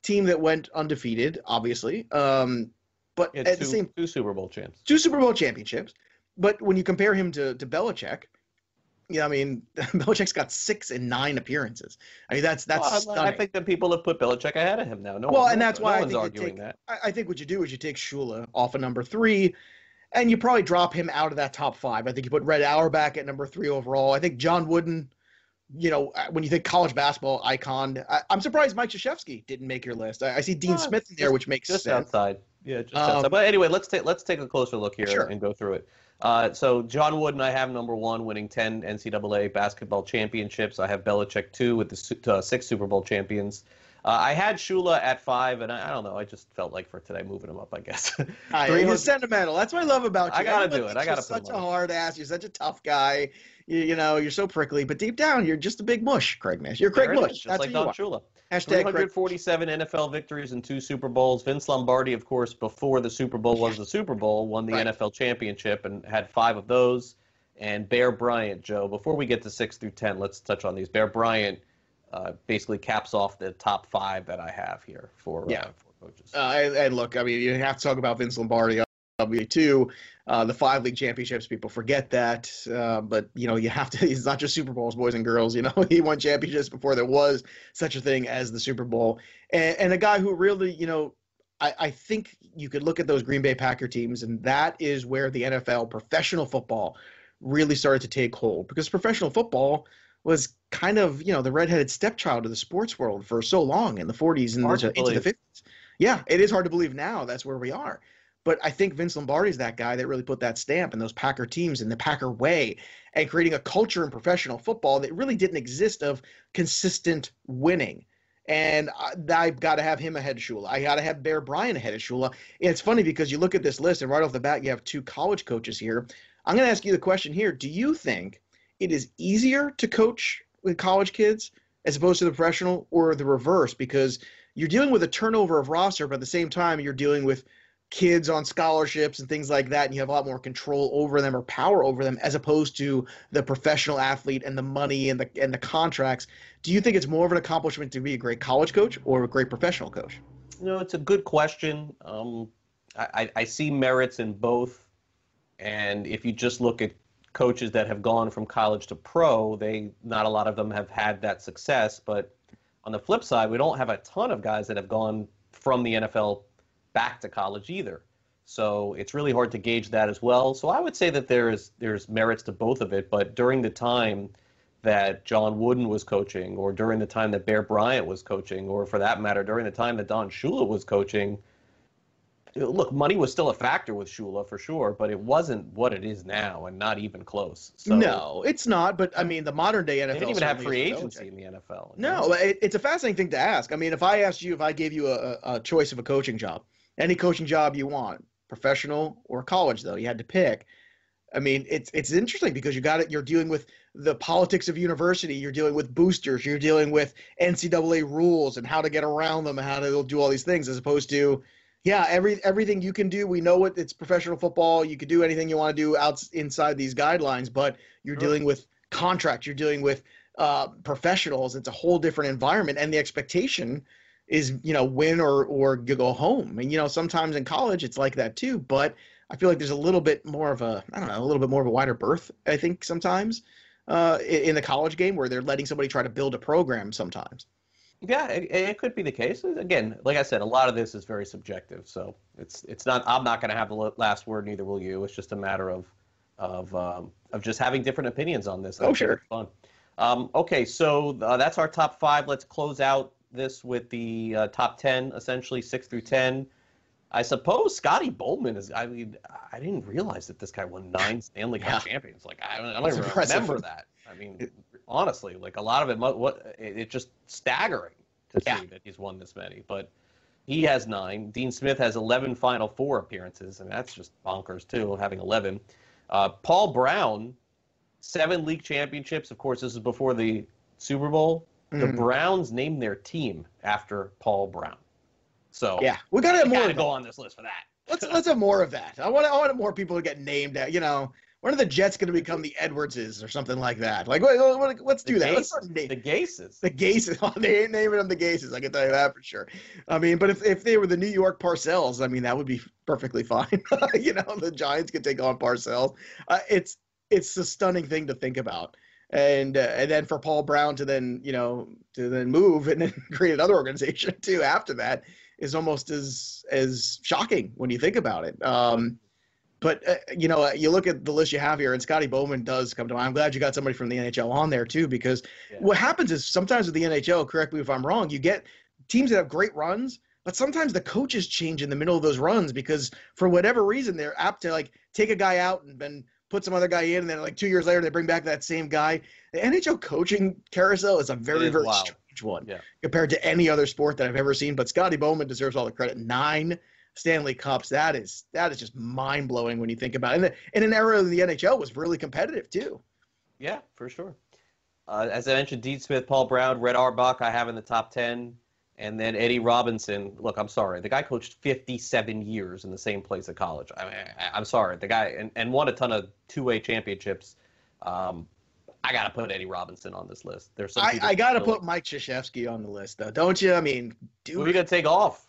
B: team that went undefeated, obviously. Um, but at
A: two,
B: the same
A: two Super Bowl champs,
B: two Super Bowl championships. But when you compare him to to Belichick, yeah, I mean, Belichick's got six and nine appearances. I mean, that's that's.
A: Well, I think that people have put Belichick ahead of him now. No,
B: well, and that's
A: no,
B: why I think
A: arguing
B: take,
A: that.
B: I, I think what you do is you take Shula off of number three, and you probably drop him out of that top five. I think you put Red Auerbach at number three overall. I think John Wooden you know, uh, when you think college basketball icon, I, am surprised Mike Krzyzewski didn't make your list. I, I see Dean Smith in there,
A: just,
B: which makes
A: just
B: sense.
A: outside. Yeah, just
B: Um,
A: outside. But anyway, let's take let's take a closer look here
B: Sure.
A: and go through it. Uh, so John Wooden, I have number one, winning 10 NCAA basketball championships. I have Belichick two with the uh, six Super Bowl champions. Uh, I had Shula at five, and I, I don't know. I just felt like for today moving him up. I guess.
B: I,
A: 300
B: you're sentimental. That's what I love about you.
A: I gotta
B: Everyone
A: do it. I gotta
B: You're
A: put
B: such a hard ass. You're such a tough guy. You, you know, you're so prickly, but deep down, you're just a big mush, Craig Mish. You're Craig
A: There
B: Mush.
A: is, just
B: That's
A: like Don. Shula.
B: Hashtag Craig.
A: NFL victories and two Super Bowls. Vince Lombardi, of course, before the Super Bowl was the Super Bowl, won the
B: Right.
A: NFL championship and had five of those. And Bear Bryant, Joe, before we get to six through 10, let's touch on these. Bear Bryant uh, basically caps off the top five that I have here for,
B: Yeah.
A: uh, for coaches.
B: Uh, and, and look, I mean, you have to talk about Vince Lombardi, too. Uh, the five league championships, people forget that. Uh, but, you know, you have to, it's not just Super Bowls, boys and girls. You know, he won championships before there was such a thing as the Super Bowl. And, and a guy who really, you know, I, I think you could look at those Green Bay Packer teams, and that is where the NFL, professional football, really started to take hold because professional football was kind of, you know, the redheaded stepchild of the sports world for so long in the 40s and
A: Hard
B: into, the 50s. yeah, it is hard to believe now that's where we are. But I think Vince Lombardi is that guy that really put that stamp in those Packer teams in the Packer way and creating a culture in professional football that really didn't exist of consistent winning. And I, have got to have him ahead of Shula. I got to have Bear Bryant ahead of Shula. And it's funny because you look at this list, and right off the bat, you have two college coaches here. I'm going to ask you the question here Do you think it is easier to coach with college kids as opposed to the professional, or the reverse? Because you're dealing with a turnover of roster, but at the same time, you're dealing with kids on scholarships and things like that, and you have a lot more control over them or power over them, as opposed to the professional athlete and the money and the and the contracts. Do you think it's more of an accomplishment to be a great college coach or a great professional coach?
A: You know, it's a good question. Um, I, I see merits in both, and if you just look at coaches that have gone from college to pro, they not a lot of them have had that success. But on the flip side, we don't have a ton of guys that have gone from the NFL back to college either. So it's really hard to gauge that as well. So I would say that there is there's merits to both of it. But during the time that John Wooden was coaching, or during the time that Bear Bryant was coaching, or for that matter, during the time that Don Shula was coaching, look, money was still a factor with Shula for sure, but it wasn't what it is now, and not even close. So,
B: no, it's not. But I mean, the modern day NFL
A: they didn't even have free agency in the NFL.
B: No, it, it's a fascinating thing to ask. I mean, if I asked you, if I gave you a, a choice of a coaching job, any coaching job you want, professional or college, though, you had to pick. I mean, it's it's interesting because you got it. You're dealing with the politics of university. You're dealing with boosters. You're dealing with NCAA rules and how to get around them and how to do all these things, as opposed to, yeah, every everything you can do. We know what it's professional football. You can do anything you want to do out inside these guidelines, but you're sure. dealing with contracts. You're dealing with uh, professionals. It's a whole different environment, and the expectation is you know win or or go home. And you know sometimes in college it's like that too. But I feel like there's a little bit more of a I don't know a little bit more of a wider berth. I think sometimes uh, in the college game where they're letting somebody try to build a program sometimes.
A: Yeah, it, it, could be the case. Again, like I said, a lot of this is very subjective. So it's it's not. I'm not going to have the last word. Neither will you. It's just a matter of of um, of just having different opinions on this.
B: Oh, sure.
A: fun. Um, okay, so uh, that's our top five. Let's close out this with the uh, top 10, essentially 6 through 10. I suppose Scotty Bowman is. I mean, I didn't realize that this guy won nine Stanley Cup yeah. champions. Like, I don't, I don't even remember that. I mean, honestly, like a lot of it, what it, it's just staggering to yeah. see that he's won this many. But he has nine. Dean Smith has 11 Final Four appearances, and that's just bonkers too, having 11. Uh, Paul Brown, seven league championships. Of course, this is before the Super Bowl. The mm. Browns named their team after Paul Brown. So
B: yeah, we gotta have more.
A: Gotta go on this list for that.
B: let's let's have more of that. I want I want more people to get named. You know, when are the Jets going to become the Edwardses or something like that? Like, wait, wait, let's do the that. Let's
A: the Gases.
B: The Gases. Oh, they ain't naming them the Gases. I can tell you that for sure. I mean, but if, if they were the New York Parcells, I mean, that would be perfectly fine. you know, the Giants could take on Parcells. Uh, it's it's a stunning thing to think about and uh, and then for Paul Brown to then you know to then move and then create another organization too after that is almost as as shocking when you think about it. Um, but uh, you know, uh, you look at the list you have here, and Scotty Bowman does come to mind. I'm glad you got somebody from the NHL on there too, because yeah. what happens is sometimes with the NHL, correct me if I'm wrong, you get teams that have great runs, but sometimes the coaches change in the middle of those runs because for whatever reason they're apt to like take a guy out and then put some other guy in, and then like two years later they bring back that same guy. The NHL coaching carousel is a very is very wild. strange one yeah. compared to any other sport that I've ever seen. But Scotty Bowman deserves all the credit. Nine Stanley Cups. That is that is just mind blowing when you think about it. And in an era of the NHL was really competitive too.
A: Yeah, for sure. Uh, as I mentioned, Dean Smith, Paul Brown, Red Auerbach, I have in the top ten. And then Eddie Robinson. Look, I'm sorry. The guy coached 57 years in the same place at college. I mean, I, am sorry. The guy and, and won a ton of two-way championships. Um, I got to put Eddie Robinson on this list. There's some.
B: I, I got to put Mike Krzyzewski on the list, though, don't you? I mean,
A: dude. Who are we gonna take off?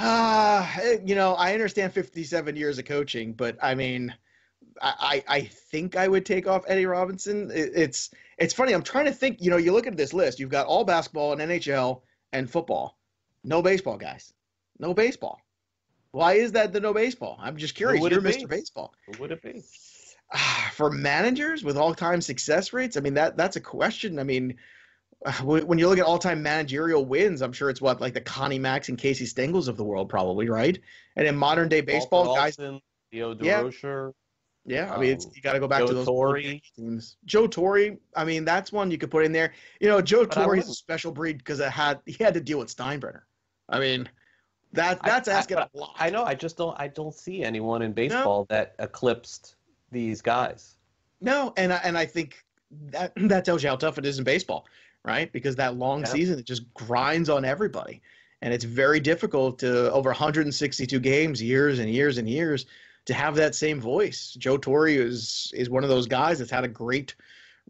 B: Ah, uh, you know, I understand 57 years of coaching, but I mean, I, I think I would take off Eddie Robinson. It, it's it's funny. I'm trying to think. You know, you look at this list. You've got all basketball and NHL and football. No baseball, guys. No baseball. Why is that the no baseball? I'm just curious. You're Mr. Baseball.
A: Who would it be?
B: For managers with all-time success rates, I mean that that's a question. I mean, when you look at all-time managerial wins, I'm sure it's what like the Connie Macks and Casey Stengels of the world, probably right. And in modern day baseball,
A: Walter
B: guys,
A: Alston, Leo
B: Yeah.
A: Durocher.
B: yeah, I mean, it's,
A: um,
B: you got to go back
A: Joe
B: to those
A: Torre.
B: teams. Joe Torre, I mean, that's one you could put in there. You know, Joe Torre is a special breed because it had he had to deal with Steinbrenner. I mean, that that's
A: I-
B: asking
A: but
B: a lot.
A: I know. I just don't. I don't see anyone in baseball that eclipsed these guys.
B: No, and I, and I think that that tells you how tough it is in baseball, right? Because that long
A: Yeah.
B: season it just grinds on everybody, and it's very difficult to over 162 games, years and years and years, to have that same voice. Joe Torre is is one of those guys that's had a great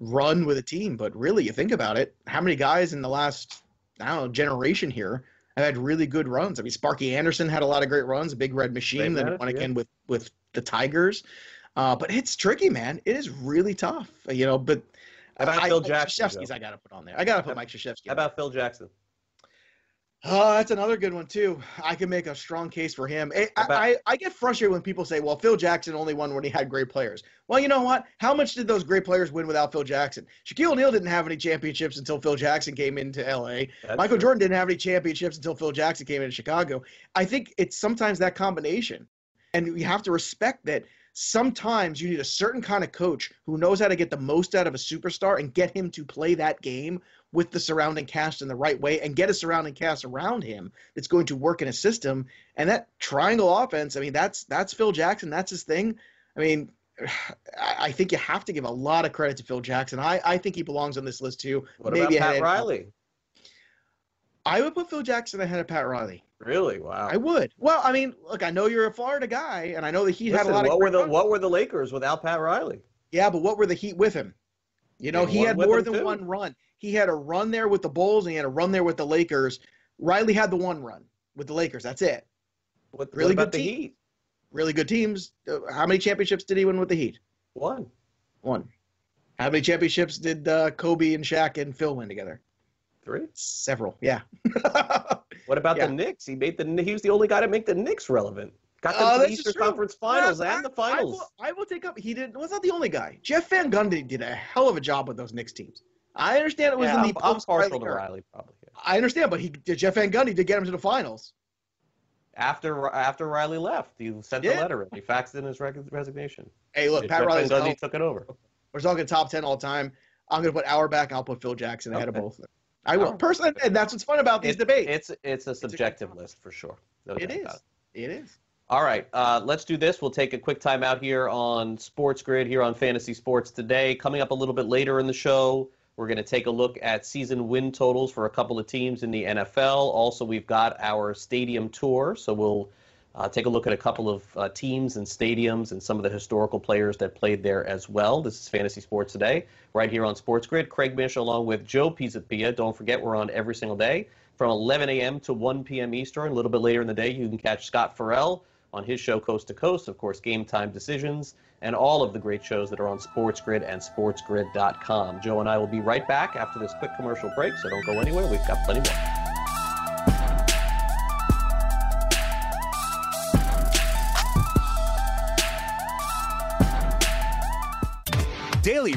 B: run with a team, but really, you think about it, how many guys in the last I don't know generation here have had really good runs? I mean, Sparky Anderson had a lot of great runs, a big red machine,
A: manager,
B: won
A: yeah.
B: again with with the Tigers. Uh, but it's tricky, man. It is really tough, you know. But
A: about
B: I,
A: Phil Jackson,
B: Krzyzewski's I got to put on there. I got to put Mike Krzyzewski.
A: How about Phil Jackson?
B: Oh, that's another good one too. I can make a strong case for him. Eh,
A: I, about-
B: I, I get frustrated when people say, "Well, Phil Jackson only won when he had great players." Well, you know what? How much did those great players win without Phil Jackson? Shaquille O'Neal didn't have any championships until Phil Jackson came into LA. Michael
A: true.
B: Jordan didn't have any championships until Phil Jackson came into Chicago. I think it's sometimes that combination. And you have to respect that sometimes you need a certain kind of coach who knows how to get the most out of a superstar and get him to play that game with the surrounding cast in the right way and get a surrounding cast around him that's going to work in a system. And that triangle offense, I mean, that's that's Phil Jackson. That's his thing. I mean, I I think you have to give a lot of credit to Phil Jackson. I, I think he belongs on this list too.
A: What
B: Maybe
A: about Pat Riley?
B: I would put Phil Jackson ahead of Pat Riley.
A: Really? Wow.
B: I would. Well, I mean, look, I know you're a Florida guy, and I know the Heat had a
A: Listen,
B: lot of.
A: what were
B: great
A: the what were the Lakers without Pat Riley?
B: Yeah, but what were the Heat with him? You know, he had more than
A: too.
B: one run. He had a run there with the Bulls, and he had a run there with the Lakers. Riley had the one run with the Lakers. That's it.
A: What,
B: Really
A: what about
B: good
A: the
B: team.
A: Heat?
B: Really good teams. Uh, How many championships did he win with the Heat?
A: One.
B: One. How many championships did uh, Kobe and Shaq and Phil win together?
A: Three.
B: Several. Yeah.
A: What about
B: Yeah.
A: the Knicks? He made the he was the only guy to make the Knicks relevant. Got them
B: Uh,
A: to the Eastern. Conference Finals
B: I-
A: and the
B: I- I
A: finals.
B: will, I will take up. He did. Was not the only guy. Jeff Van Gundy did a hell of a job with those Knicks teams. I understand it was
A: yeah,
B: in
A: I'm,
B: the
A: I'm
B: post
A: partial
B: Riley
A: to. Riley probably. yeah.
B: I understand, but he Jeff Van Gundy did get him to the finals.
A: After after Riley left, he sent the letter in. He faxed in his resignation.
B: Hey, look,
A: Jeff
B: Pat
A: Van
B: Riley's
A: Gundy took it over.
B: We're talking top ten all time. I'm going to put Auerbach. I'll put Phil Jackson ahead
A: Okay.
B: of both. of them. I will
A: Alright.
B: personally, and that's what's fun about these
A: It-
B: debates.
A: It's it's a subjective
B: topic.
A: list for sure. No
B: It is.
A: it.
B: It is.
A: All right, uh, let's do this. We'll take a quick time out here on Sports Grid here on Fantasy Sports today. Coming up a little bit later in the show, we're going to take a look at season win totals for a couple of teams in the NFL. Also, we've got our stadium tour, so we'll uh, take a look at a couple of uh, teams and stadiums and some of the historical players that played there as well. This is Fantasy Sports Today, right here on Sports Grid. Craig Mish along with Joe Pisapia. Don't forget, we're on every single day from 11 a.m. to 1 p.m. Eastern. A little bit later in the day, you can catch Scott Farrell on his show Coast to Coast, of course, Game Time Decisions, and all of the great shows that are on Sports Grid and SportsGrid.com. Joe and I will be right back after this quick commercial break, so don't go anywhere. We've got plenty more.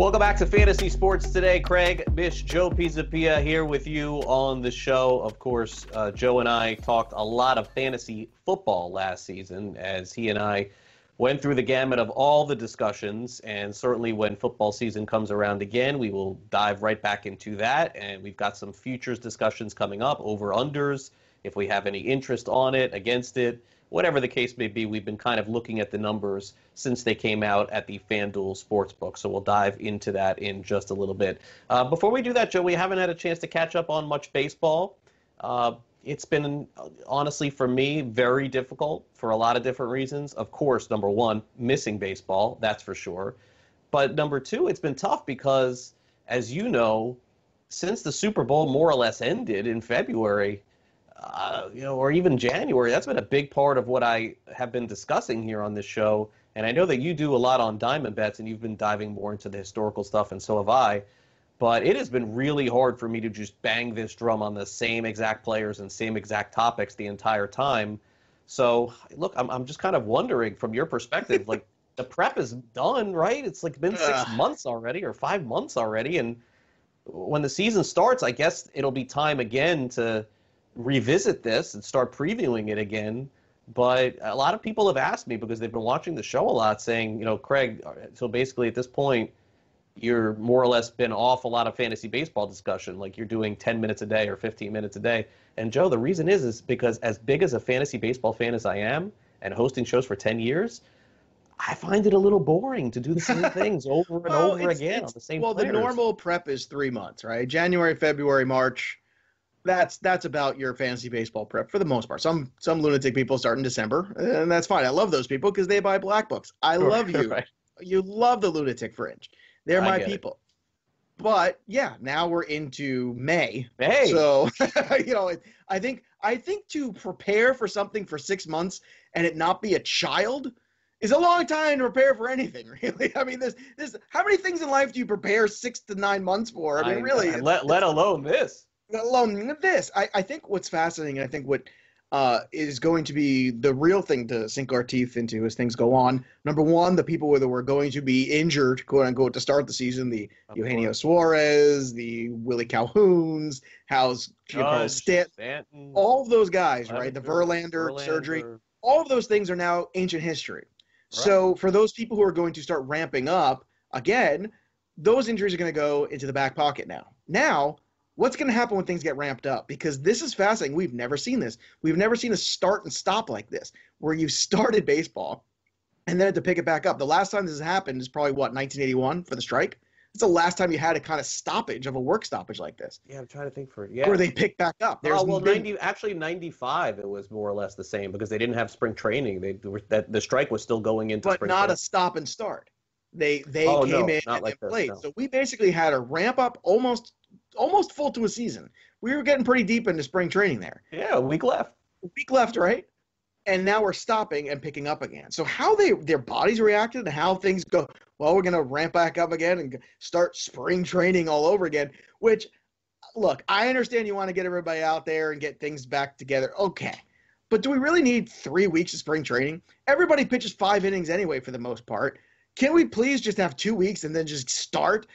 A: Welcome back to Fantasy Sports Today. Craig, Mish, Joe Pisapia here with you on the show. Of course, uh, Joe and I talked a lot of fantasy football last season as he and I went through the gamut of all the discussions. And certainly when football season comes around again, we will dive right back into that. And we've got some futures discussions coming up, over unders, if we have any interest on it, against it. Whatever the case may be, we've been kind of looking at the numbers since they came out at the FanDuel Sportsbook. So we'll dive into that in just a little bit. Uh, before we do that, Joe, we haven't had a chance to catch up on much baseball. Uh, it's been, honestly, for me, very difficult for a lot of different reasons. Of course, number one, missing baseball, that's for sure. But number two, it's been tough because, as you know, since the Super Bowl more or less ended in February, uh, you know, or even January, that's been a big part of what I have been discussing here on this show. And I know that you do a lot on diamond bets, and you've been diving more into the historical stuff, and so have I. But it has been really hard for me to just bang this drum on the same exact players and same exact topics the entire time. So, look, I'm, I'm just kind of wondering from your perspective, like the prep is done, right? It's like been six
B: Ugh.
A: months already or five months already. And when the season starts, I guess it'll be time again to revisit this and start previewing it again. But a lot of people have asked me because they've been watching the show a lot, saying, you know, Craig, so basically at this point, you're more or less been off a lot of fantasy baseball discussion. Like you're doing 10 minutes a day or 15 minutes a day. And Joe, the reason is, is because as big as a fantasy baseball fan as I am and hosting shows for 10 years, I find it a little boring to do the same things over and
B: Well,
A: over
B: it's-
A: again
B: it's-
A: on the same
B: Well,
A: players.
B: the normal prep is three months, right? January, February, March. That's that's about your fantasy baseball prep for the most part. Some some lunatic people start in December, and that's fine. I love those people because they buy black books. I love you.
A: Right.
B: You love the lunatic fringe. They're
A: I
B: my
A: get it.
B: people. But yeah, now we're into May.
A: Hey,
B: So you know, I think I think to prepare for something for six months and it not be a child is a long time to prepare for anything. Really, I mean, there's there's how many things in life do you prepare six to nine months for? I mean, really,
A: and let, let alone this.
B: Let alone this. I, I think what's fascinating, and I think what uh, is going to be the real thing to sink our teeth into as things go on. Number one, the people that were going to be injured, quote unquote, to start the season, the
A: Of
B: Eugenio
A: course.
B: Suarez, the Willie Calhouns, how's Giancarlo Stanton, all of those guys, right? The
A: Clevinger,
B: Verlander, surgery, all of those things are now ancient history. So for those people who are going to start ramping up again, those injuries are going to go into the back pocket now. Now, what's going to happen when things get ramped up? Because this is fascinating. We've never seen this. We've never seen a start and stop like this, where you started baseball and then had to pick it back up. The last time this has happened is probably what 1981 for the strike. It's the last time you had a kind of stoppage of a work stoppage like this,
A: Yeah, I'm trying to think for it. yeah.
B: where they pick back up. There's
A: oh well,
B: been-
A: ninety actually ninety five. It was more or less the same because they didn't have spring training. They were, that the strike was still going into
B: but
A: spring
B: not a stop and start. They they
A: Oh,
B: came
A: no,
B: in and
A: like this,
B: played.
A: no.
B: So we basically had a ramp up almost almost full to a season. We were getting pretty deep into spring training there.
A: Yeah, a week left.
B: A week left, right? And now we're stopping and picking up again. So how they their bodies reacted and how things go. Well, we're gonna ramp back up again and start spring training all over again. Which, look, I understand you want to get everybody out there and get things back together. Okay. But do we really need three weeks of spring training? Everybody pitches five innings anyway, for the most part. Can we please just have two weeks and then just start?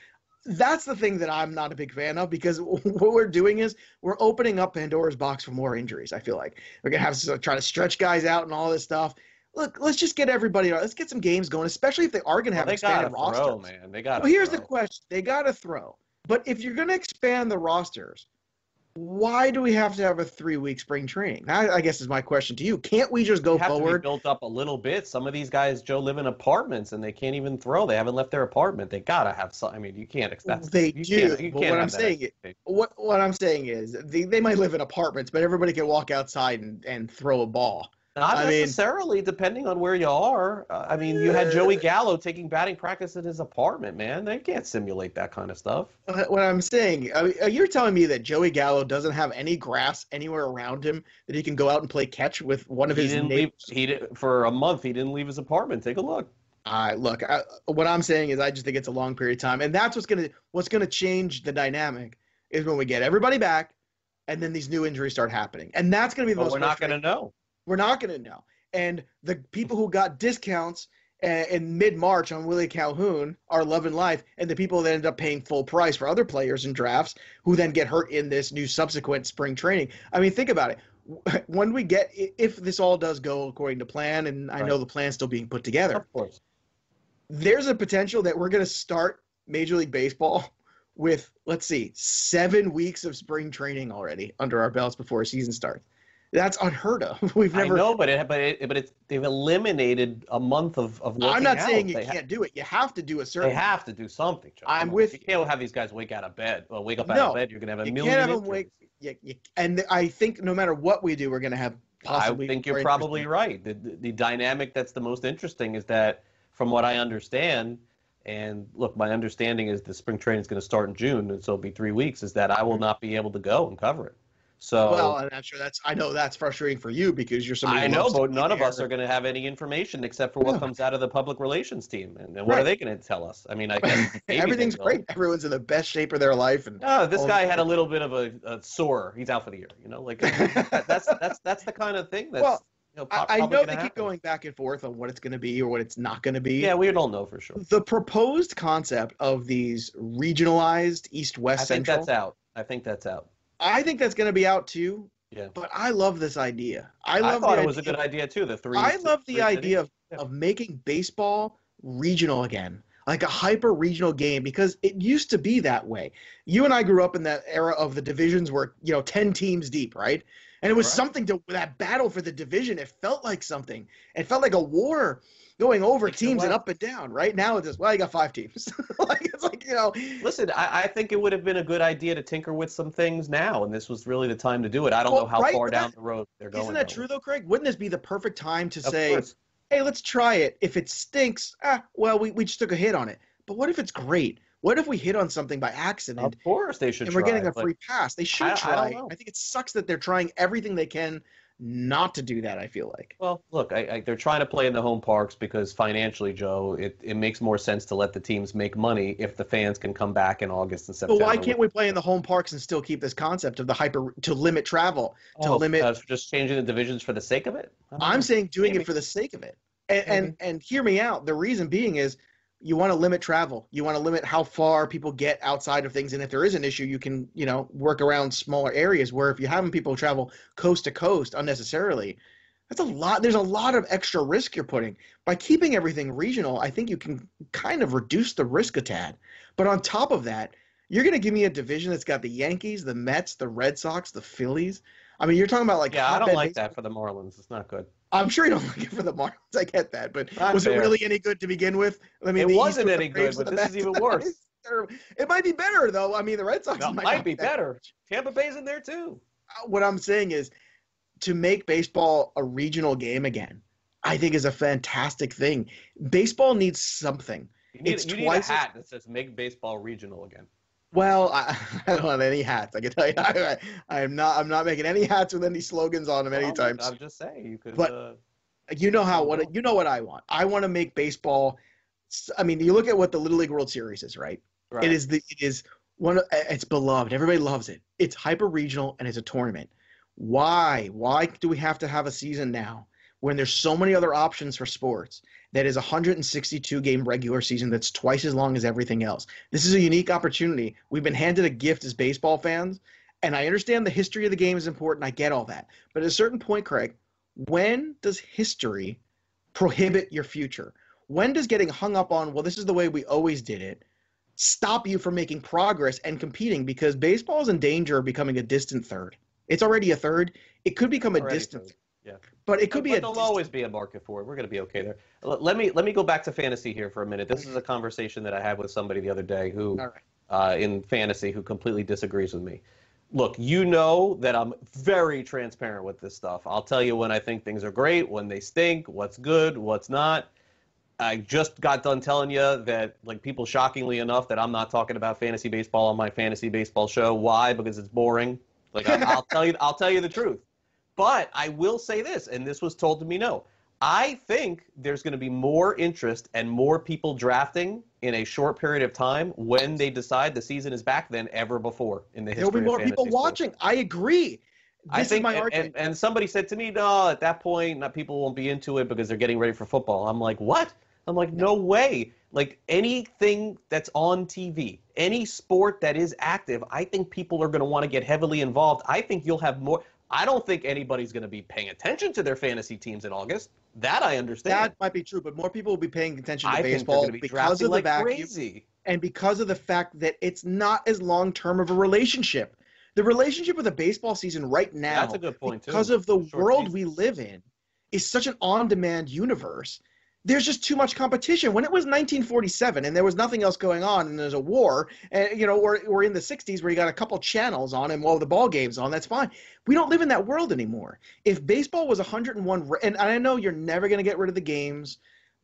B: That's the thing that I'm not a big fan of because what we're doing is we're opening up Pandora's box for more injuries. I feel like we're gonna have to try to stretch guys out and all this stuff. Look, let's just get everybody. Let's get some games going, especially if they are gonna
A: Well,
B: have
A: they gotta
B: expanded rosters.
A: throw, man. They got.
B: Well, here's the question: They got to throw, but if you're to expand the rosters, why do we have to have a three-week spring training? That, I guess, is my question to you. Can't we just go
A: have to be
B: forward?
A: built up a little bit. Some of these guys, Joe, live in apartments and they can't even throw. They haven't left their apartment. They gotta have some. I mean, you can't expect.
B: They
A: you
B: do,
A: Can't, you
B: but
A: can't
B: what I'm saying is- What what I'm saying is, they, they might live in apartments, but everybody can walk outside and, and throw a ball.
A: Not
B: I mean-
A: necessarily, depending on where you are. Uh, I mean, you had Joey Gallo taking batting practice in his apartment, man. They can't simulate that kind of stuff.
B: What I'm saying, I mean, uh, you're telling me that Joey Gallo doesn't have any grass anywhere around him that he can go out and play catch with one of
A: He
B: his
A: didn't
B: neighbors?
A: leave. He did, for a month. He didn't leave his apartment. Take a look.
B: I look, I, what I'm saying is I just think it's a long period of time, and that's what's gonna what's gonna change the dynamic is when we get everybody back, and then these new injuries start happening, and that's gonna be the
A: But
B: most.
A: we're not going to know.
B: We're not gonna know, and the people who got discounts uh, in mid March on Willie Calhoun are loving life, and the people that end up paying full price for other players in drafts who then get hurt in this new subsequent spring training. I mean, think about it. When we get, if this all does go according to plan, and I know
A: Right.
B: the plan's still being put together,
A: Of course.
B: there's a potential that we're going to start Major League Baseball with, let's see, seven weeks of spring training already under our belts before a season starts. That's unheard of. We've never.
A: I know, but it, but it, but it's they've eliminated a month of of working
B: I'm not
A: out.
B: saying you
A: They
B: can't do it. You have to do a certain.
A: They have to do something. Joe.
B: I'm with
A: You can't have these guys wake out of bed. Well, wake up out
B: No,
A: of bed. You're gonna have a
B: You
A: million.
B: can't have them wake. You, you, and I think no matter what we do, we're going to have Possibly I
A: think you're probably right. The, the the dynamic that's the most interesting is that, from what I understand, And look, my understanding is the spring training is going to start in June, and so it'll be three weeks. Is that I will mm-hmm. not be able to go and cover it. So
B: well, and I'm sure that's I know that's frustrating for you because you're somebody.
A: I know, but none of us are going to have any information except for what
B: Yeah.
A: comes out of the public relations team. And, and what are they going to tell us? I mean, I
B: Everything's great. Everyone's in the best shape of their life, and
A: Oh, this guy had a little bit of a, a sore. He's out for the year. You know, like that's that's that's the kind of thing that's.
B: Well,
A: you know,
B: I,
A: prob-
B: I
A: probably
B: know they keep going back and forth on what it's going to be or what it's not going to be.
A: Yeah, we don't know for sure.
B: The proposed concept of these regionalized East-West Central.
A: I think that's out. I think that's out.
B: I think that's going to be out too.
A: Yeah.
B: But I love this idea. I love.
A: I, thought
B: the
A: it was a good idea too. The three.
B: I love
A: three
B: the idea of.
A: Yeah.
B: of making baseball regional again, like a hyper regional game, because it used to be that way. You and I grew up in that era of the divisions where, you know, 10 teams deep, right? And it was
A: Correct.
B: something to that battle for the division. It felt like something. It felt like a war going over
A: and
B: teams and up and down. Right now, it's just, well, you got five teams. like, it's like, you know,
A: Listen, I, I think it would have been a good idea to tinker with some things now, and this was really the time to do it. I don't
B: Well,
A: know how
B: right,
A: far down
B: that-
A: the road they're going.
B: isn't that
A: though.
B: true though, Craig? Wouldn't this be the perfect time to
A: Of
B: say,
A: course.
B: hey, let's try it. If it stinks, ah, well, we, we just took a hit on it. But what if it's great? What if we hit on something by accident
A: Of course, they should.
B: and we're getting a free pass? They should
A: I- I
B: try. I,
A: know.
B: think it sucks that they're trying everything they can not to do that. I feel like.
A: Well, look, I, I, they're trying to play in the home parks because financially, Joe, it, it makes more sense to let the teams make money if the fans can come back in August and September.
B: But why can't we play in the home parks and still keep this concept of the hyper to limit travel to
A: Oh,
B: limit?
A: uh, just changing the divisions for the sake of it?
B: I'm
A: know.
B: saying doing
A: Maybe.
B: it for the sake of it. And, and and hear me out. The reason being is you want to limit travel. You want to limit how far people get outside of things. And if there is an issue, you can you know work around smaller areas. Where if you're having people travel coast to coast unnecessarily, that's a lot. There's a lot of extra risk you're putting by keeping everything regional. I think you can kind of reduce the risk a tad. But on top of that, you're going to give me a division that's got the Yankees, the Mets, the Red Sox, the Phillies. I mean, you're talking about like
A: Yeah, I don't like
B: baseball-
A: that for the Marlins. It's not good.
B: I'm sure you don't like it for the Marlins. I get that, but
A: Not
B: was it really any good to begin with? I mean,
A: It wasn't any good, but this is even worse.
B: It might be better though. I mean, the Red Sox
A: No,
B: might,
A: might be better. Tampa Bay's in there too.
B: Uh, What I'm saying is, to make baseball a regional game again, I think is a fantastic thing. Baseball needs something.
A: You need,
B: It's
A: you need a
B: twice as-
A: hat that says "Make baseball regional again."
B: Well, I, I don't have any hats. I can tell you, I, I, am not. I'm not making any hats with any slogans on them
A: Well,
B: anytime.
A: I'm just saying you could.
B: But-
A: uh,
B: you know how what you know what I want. I want to make baseball. I mean, you look at what the Little League World Series is, right?
A: right.
B: It is the it is one. of- It's beloved. Everybody loves it. It's hyper regional and it's a tournament. Why? Why do we have to have a season now when there's so many other options for sports? That is 162 game regular season that's twice as long as everything else. This is a unique opportunity. We've been handed a gift as baseball fans, and I understand the history of the game is important. I get all that, but at a certain point, Craig, when does history prohibit your future? When does getting hung up on, well, this is the way we always did it, stop you from making progress and competing? Because baseball is in danger of becoming a distant third. It's already a third. It could become a
A: Already
B: distant,
A: third, yeah.
B: but it could
A: but,
B: be
A: but
B: a
A: there'll always be a market for it. We're going to be okay there. Let me let me go back to fantasy here for a minute. This is a conversation that I had with somebody the other day who,
B: right.
A: uh, in fantasy, who completely disagrees with me. Look, you know that I'm very transparent with this stuff. I'll tell you when I think things are great, when they stink, what's good, what's not. I just got done telling you that, like, people shockingly enough, that I'm not talking about fantasy baseball on my fantasy baseball show. Why? Because it's boring. Like, I'll tell you, I'll tell you the truth. But I will say this, and this was told to me no. I think there's going to be more interest and more people drafting in a short period of time when they decide the season is back than ever before in the history
B: There'll be
A: of
B: more people
A: sports.
B: watching. I agree. This
A: I think,
B: is my
A: and,
B: argument.
A: and, and somebody said to me, no, at that point, not, people won't be into it because they're getting ready for football. I'm like, what? I'm like, no way. Like anything that's on TV, any sport that is active, I think people are going to want to get heavily involved. I think you'll have more. I don't think anybody's going to be paying attention to their fantasy teams in August. That I understand.
B: that might be true, but more people will be paying attention to
A: I
B: baseball
A: be
B: because of the
A: like
B: vacuum.
A: crazy.
B: and because of the fact that it's not as long term of a relationship. The relationship with a baseball season right now,
A: That's a good point, too.
B: because of the
A: Short
B: world
A: seasons.
B: we live in, is such an on demand universe. There's just too much competition. When it was 1947 and there was nothing else going on and there's a war, and you know, or, or in the 60s where you got a couple channels on and while the ball game's on, that's fine. We don't live in that world anymore. If baseball was 101, and I know you're never going to get rid of the games,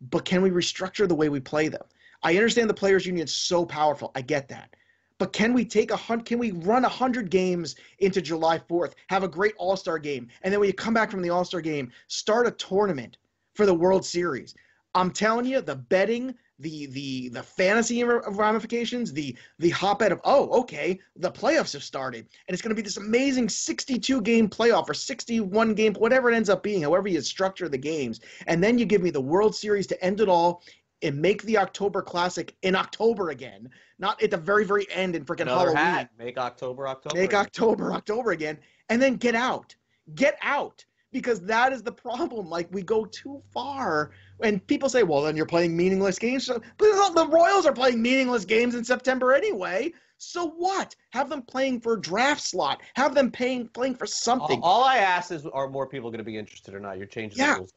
B: but can we restructure the way we play them? I understand the players' union is so powerful. I get that. But can we take a hunt? Can we run hundred games into July 4th, have a great All Star game, and then when you come back from the All Star game, start a tournament for the World Series? I'm telling you, the betting, the the the fantasy ramifications, the the hotbed of oh okay, the playoffs have started, and it's going to be this amazing 62 game playoff or 61 game, whatever it ends up being, however you structure the games, and then you give me the World Series to end it all and make the October Classic in October again, not at the very very end in freaking Halloween.
A: hat. Make October October.
B: Make October October again, and then get out, get out, because that is the problem. Like we go too far, and people say, "Well, then you're playing meaningless games." So- But the Royals are playing meaningless games in September anyway. So what? Have them playing for a draft slot. Have them paying playing for something.
A: all I ask is, are more people going to be interested or not? You're changing
B: Yeah.
A: the rules.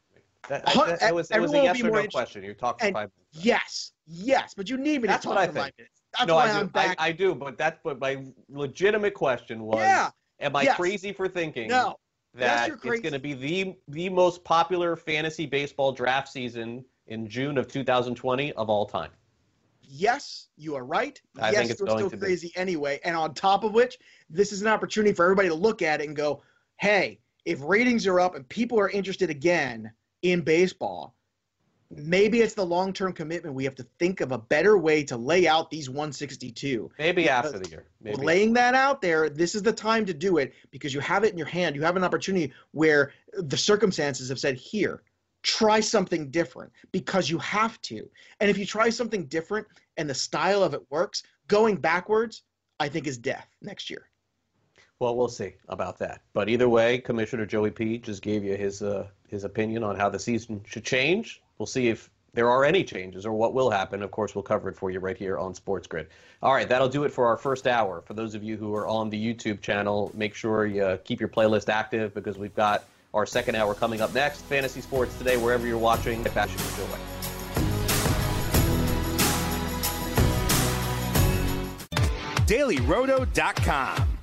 A: That, that- it was, it was a yes or no question. You talked for
B: And
A: five minutes.
B: yes, yes, but you need me
A: That's
B: to
A: what
B: talk
A: I
B: for
A: think.
B: five minutes. That's
A: no,
B: why
A: I do.
B: am back.
A: I, I do, but that's but my legitimate question was:
B: yeah,
A: Am I
B: yes.
A: crazy for thinking
B: no.
A: That it's going to be the the most popular fantasy baseball draft season in June of 2020 of all time?
B: yes, you are right.
A: I
B: yes,
A: think it's
B: still
A: to be.
B: crazy anyway. And on top of which, this is an opportunity for everybody to look at it and go, hey, if ratings are up and people are interested again in baseball, maybe it's the long term commitment. We have to think of a better way to lay out these 162.
A: Maybe
B: Because
A: after the year. Maybe.
B: Laying that out there, this is the time to do it because you have it in your hand. You have an opportunity where the circumstances have said, here, try something different because you have to. And if you try something different and the style of it works, going backwards, I think is death next year.
A: Well, we'll see about that. But either way, Commissioner Joey P just gave you his uh, his opinion on how the season should change. We'll see if there are any changes or what will happen. Of course, we'll cover it for you right here on Sports Grid. All right, that'll do it for our first hour. For those of you who are on the YouTube channel, make sure you uh, keep your playlist active because we've got our second hour coming up next. Fantasy Sports today, wherever you're watching. Fashion Enjoy.
D: DailyRoto.com.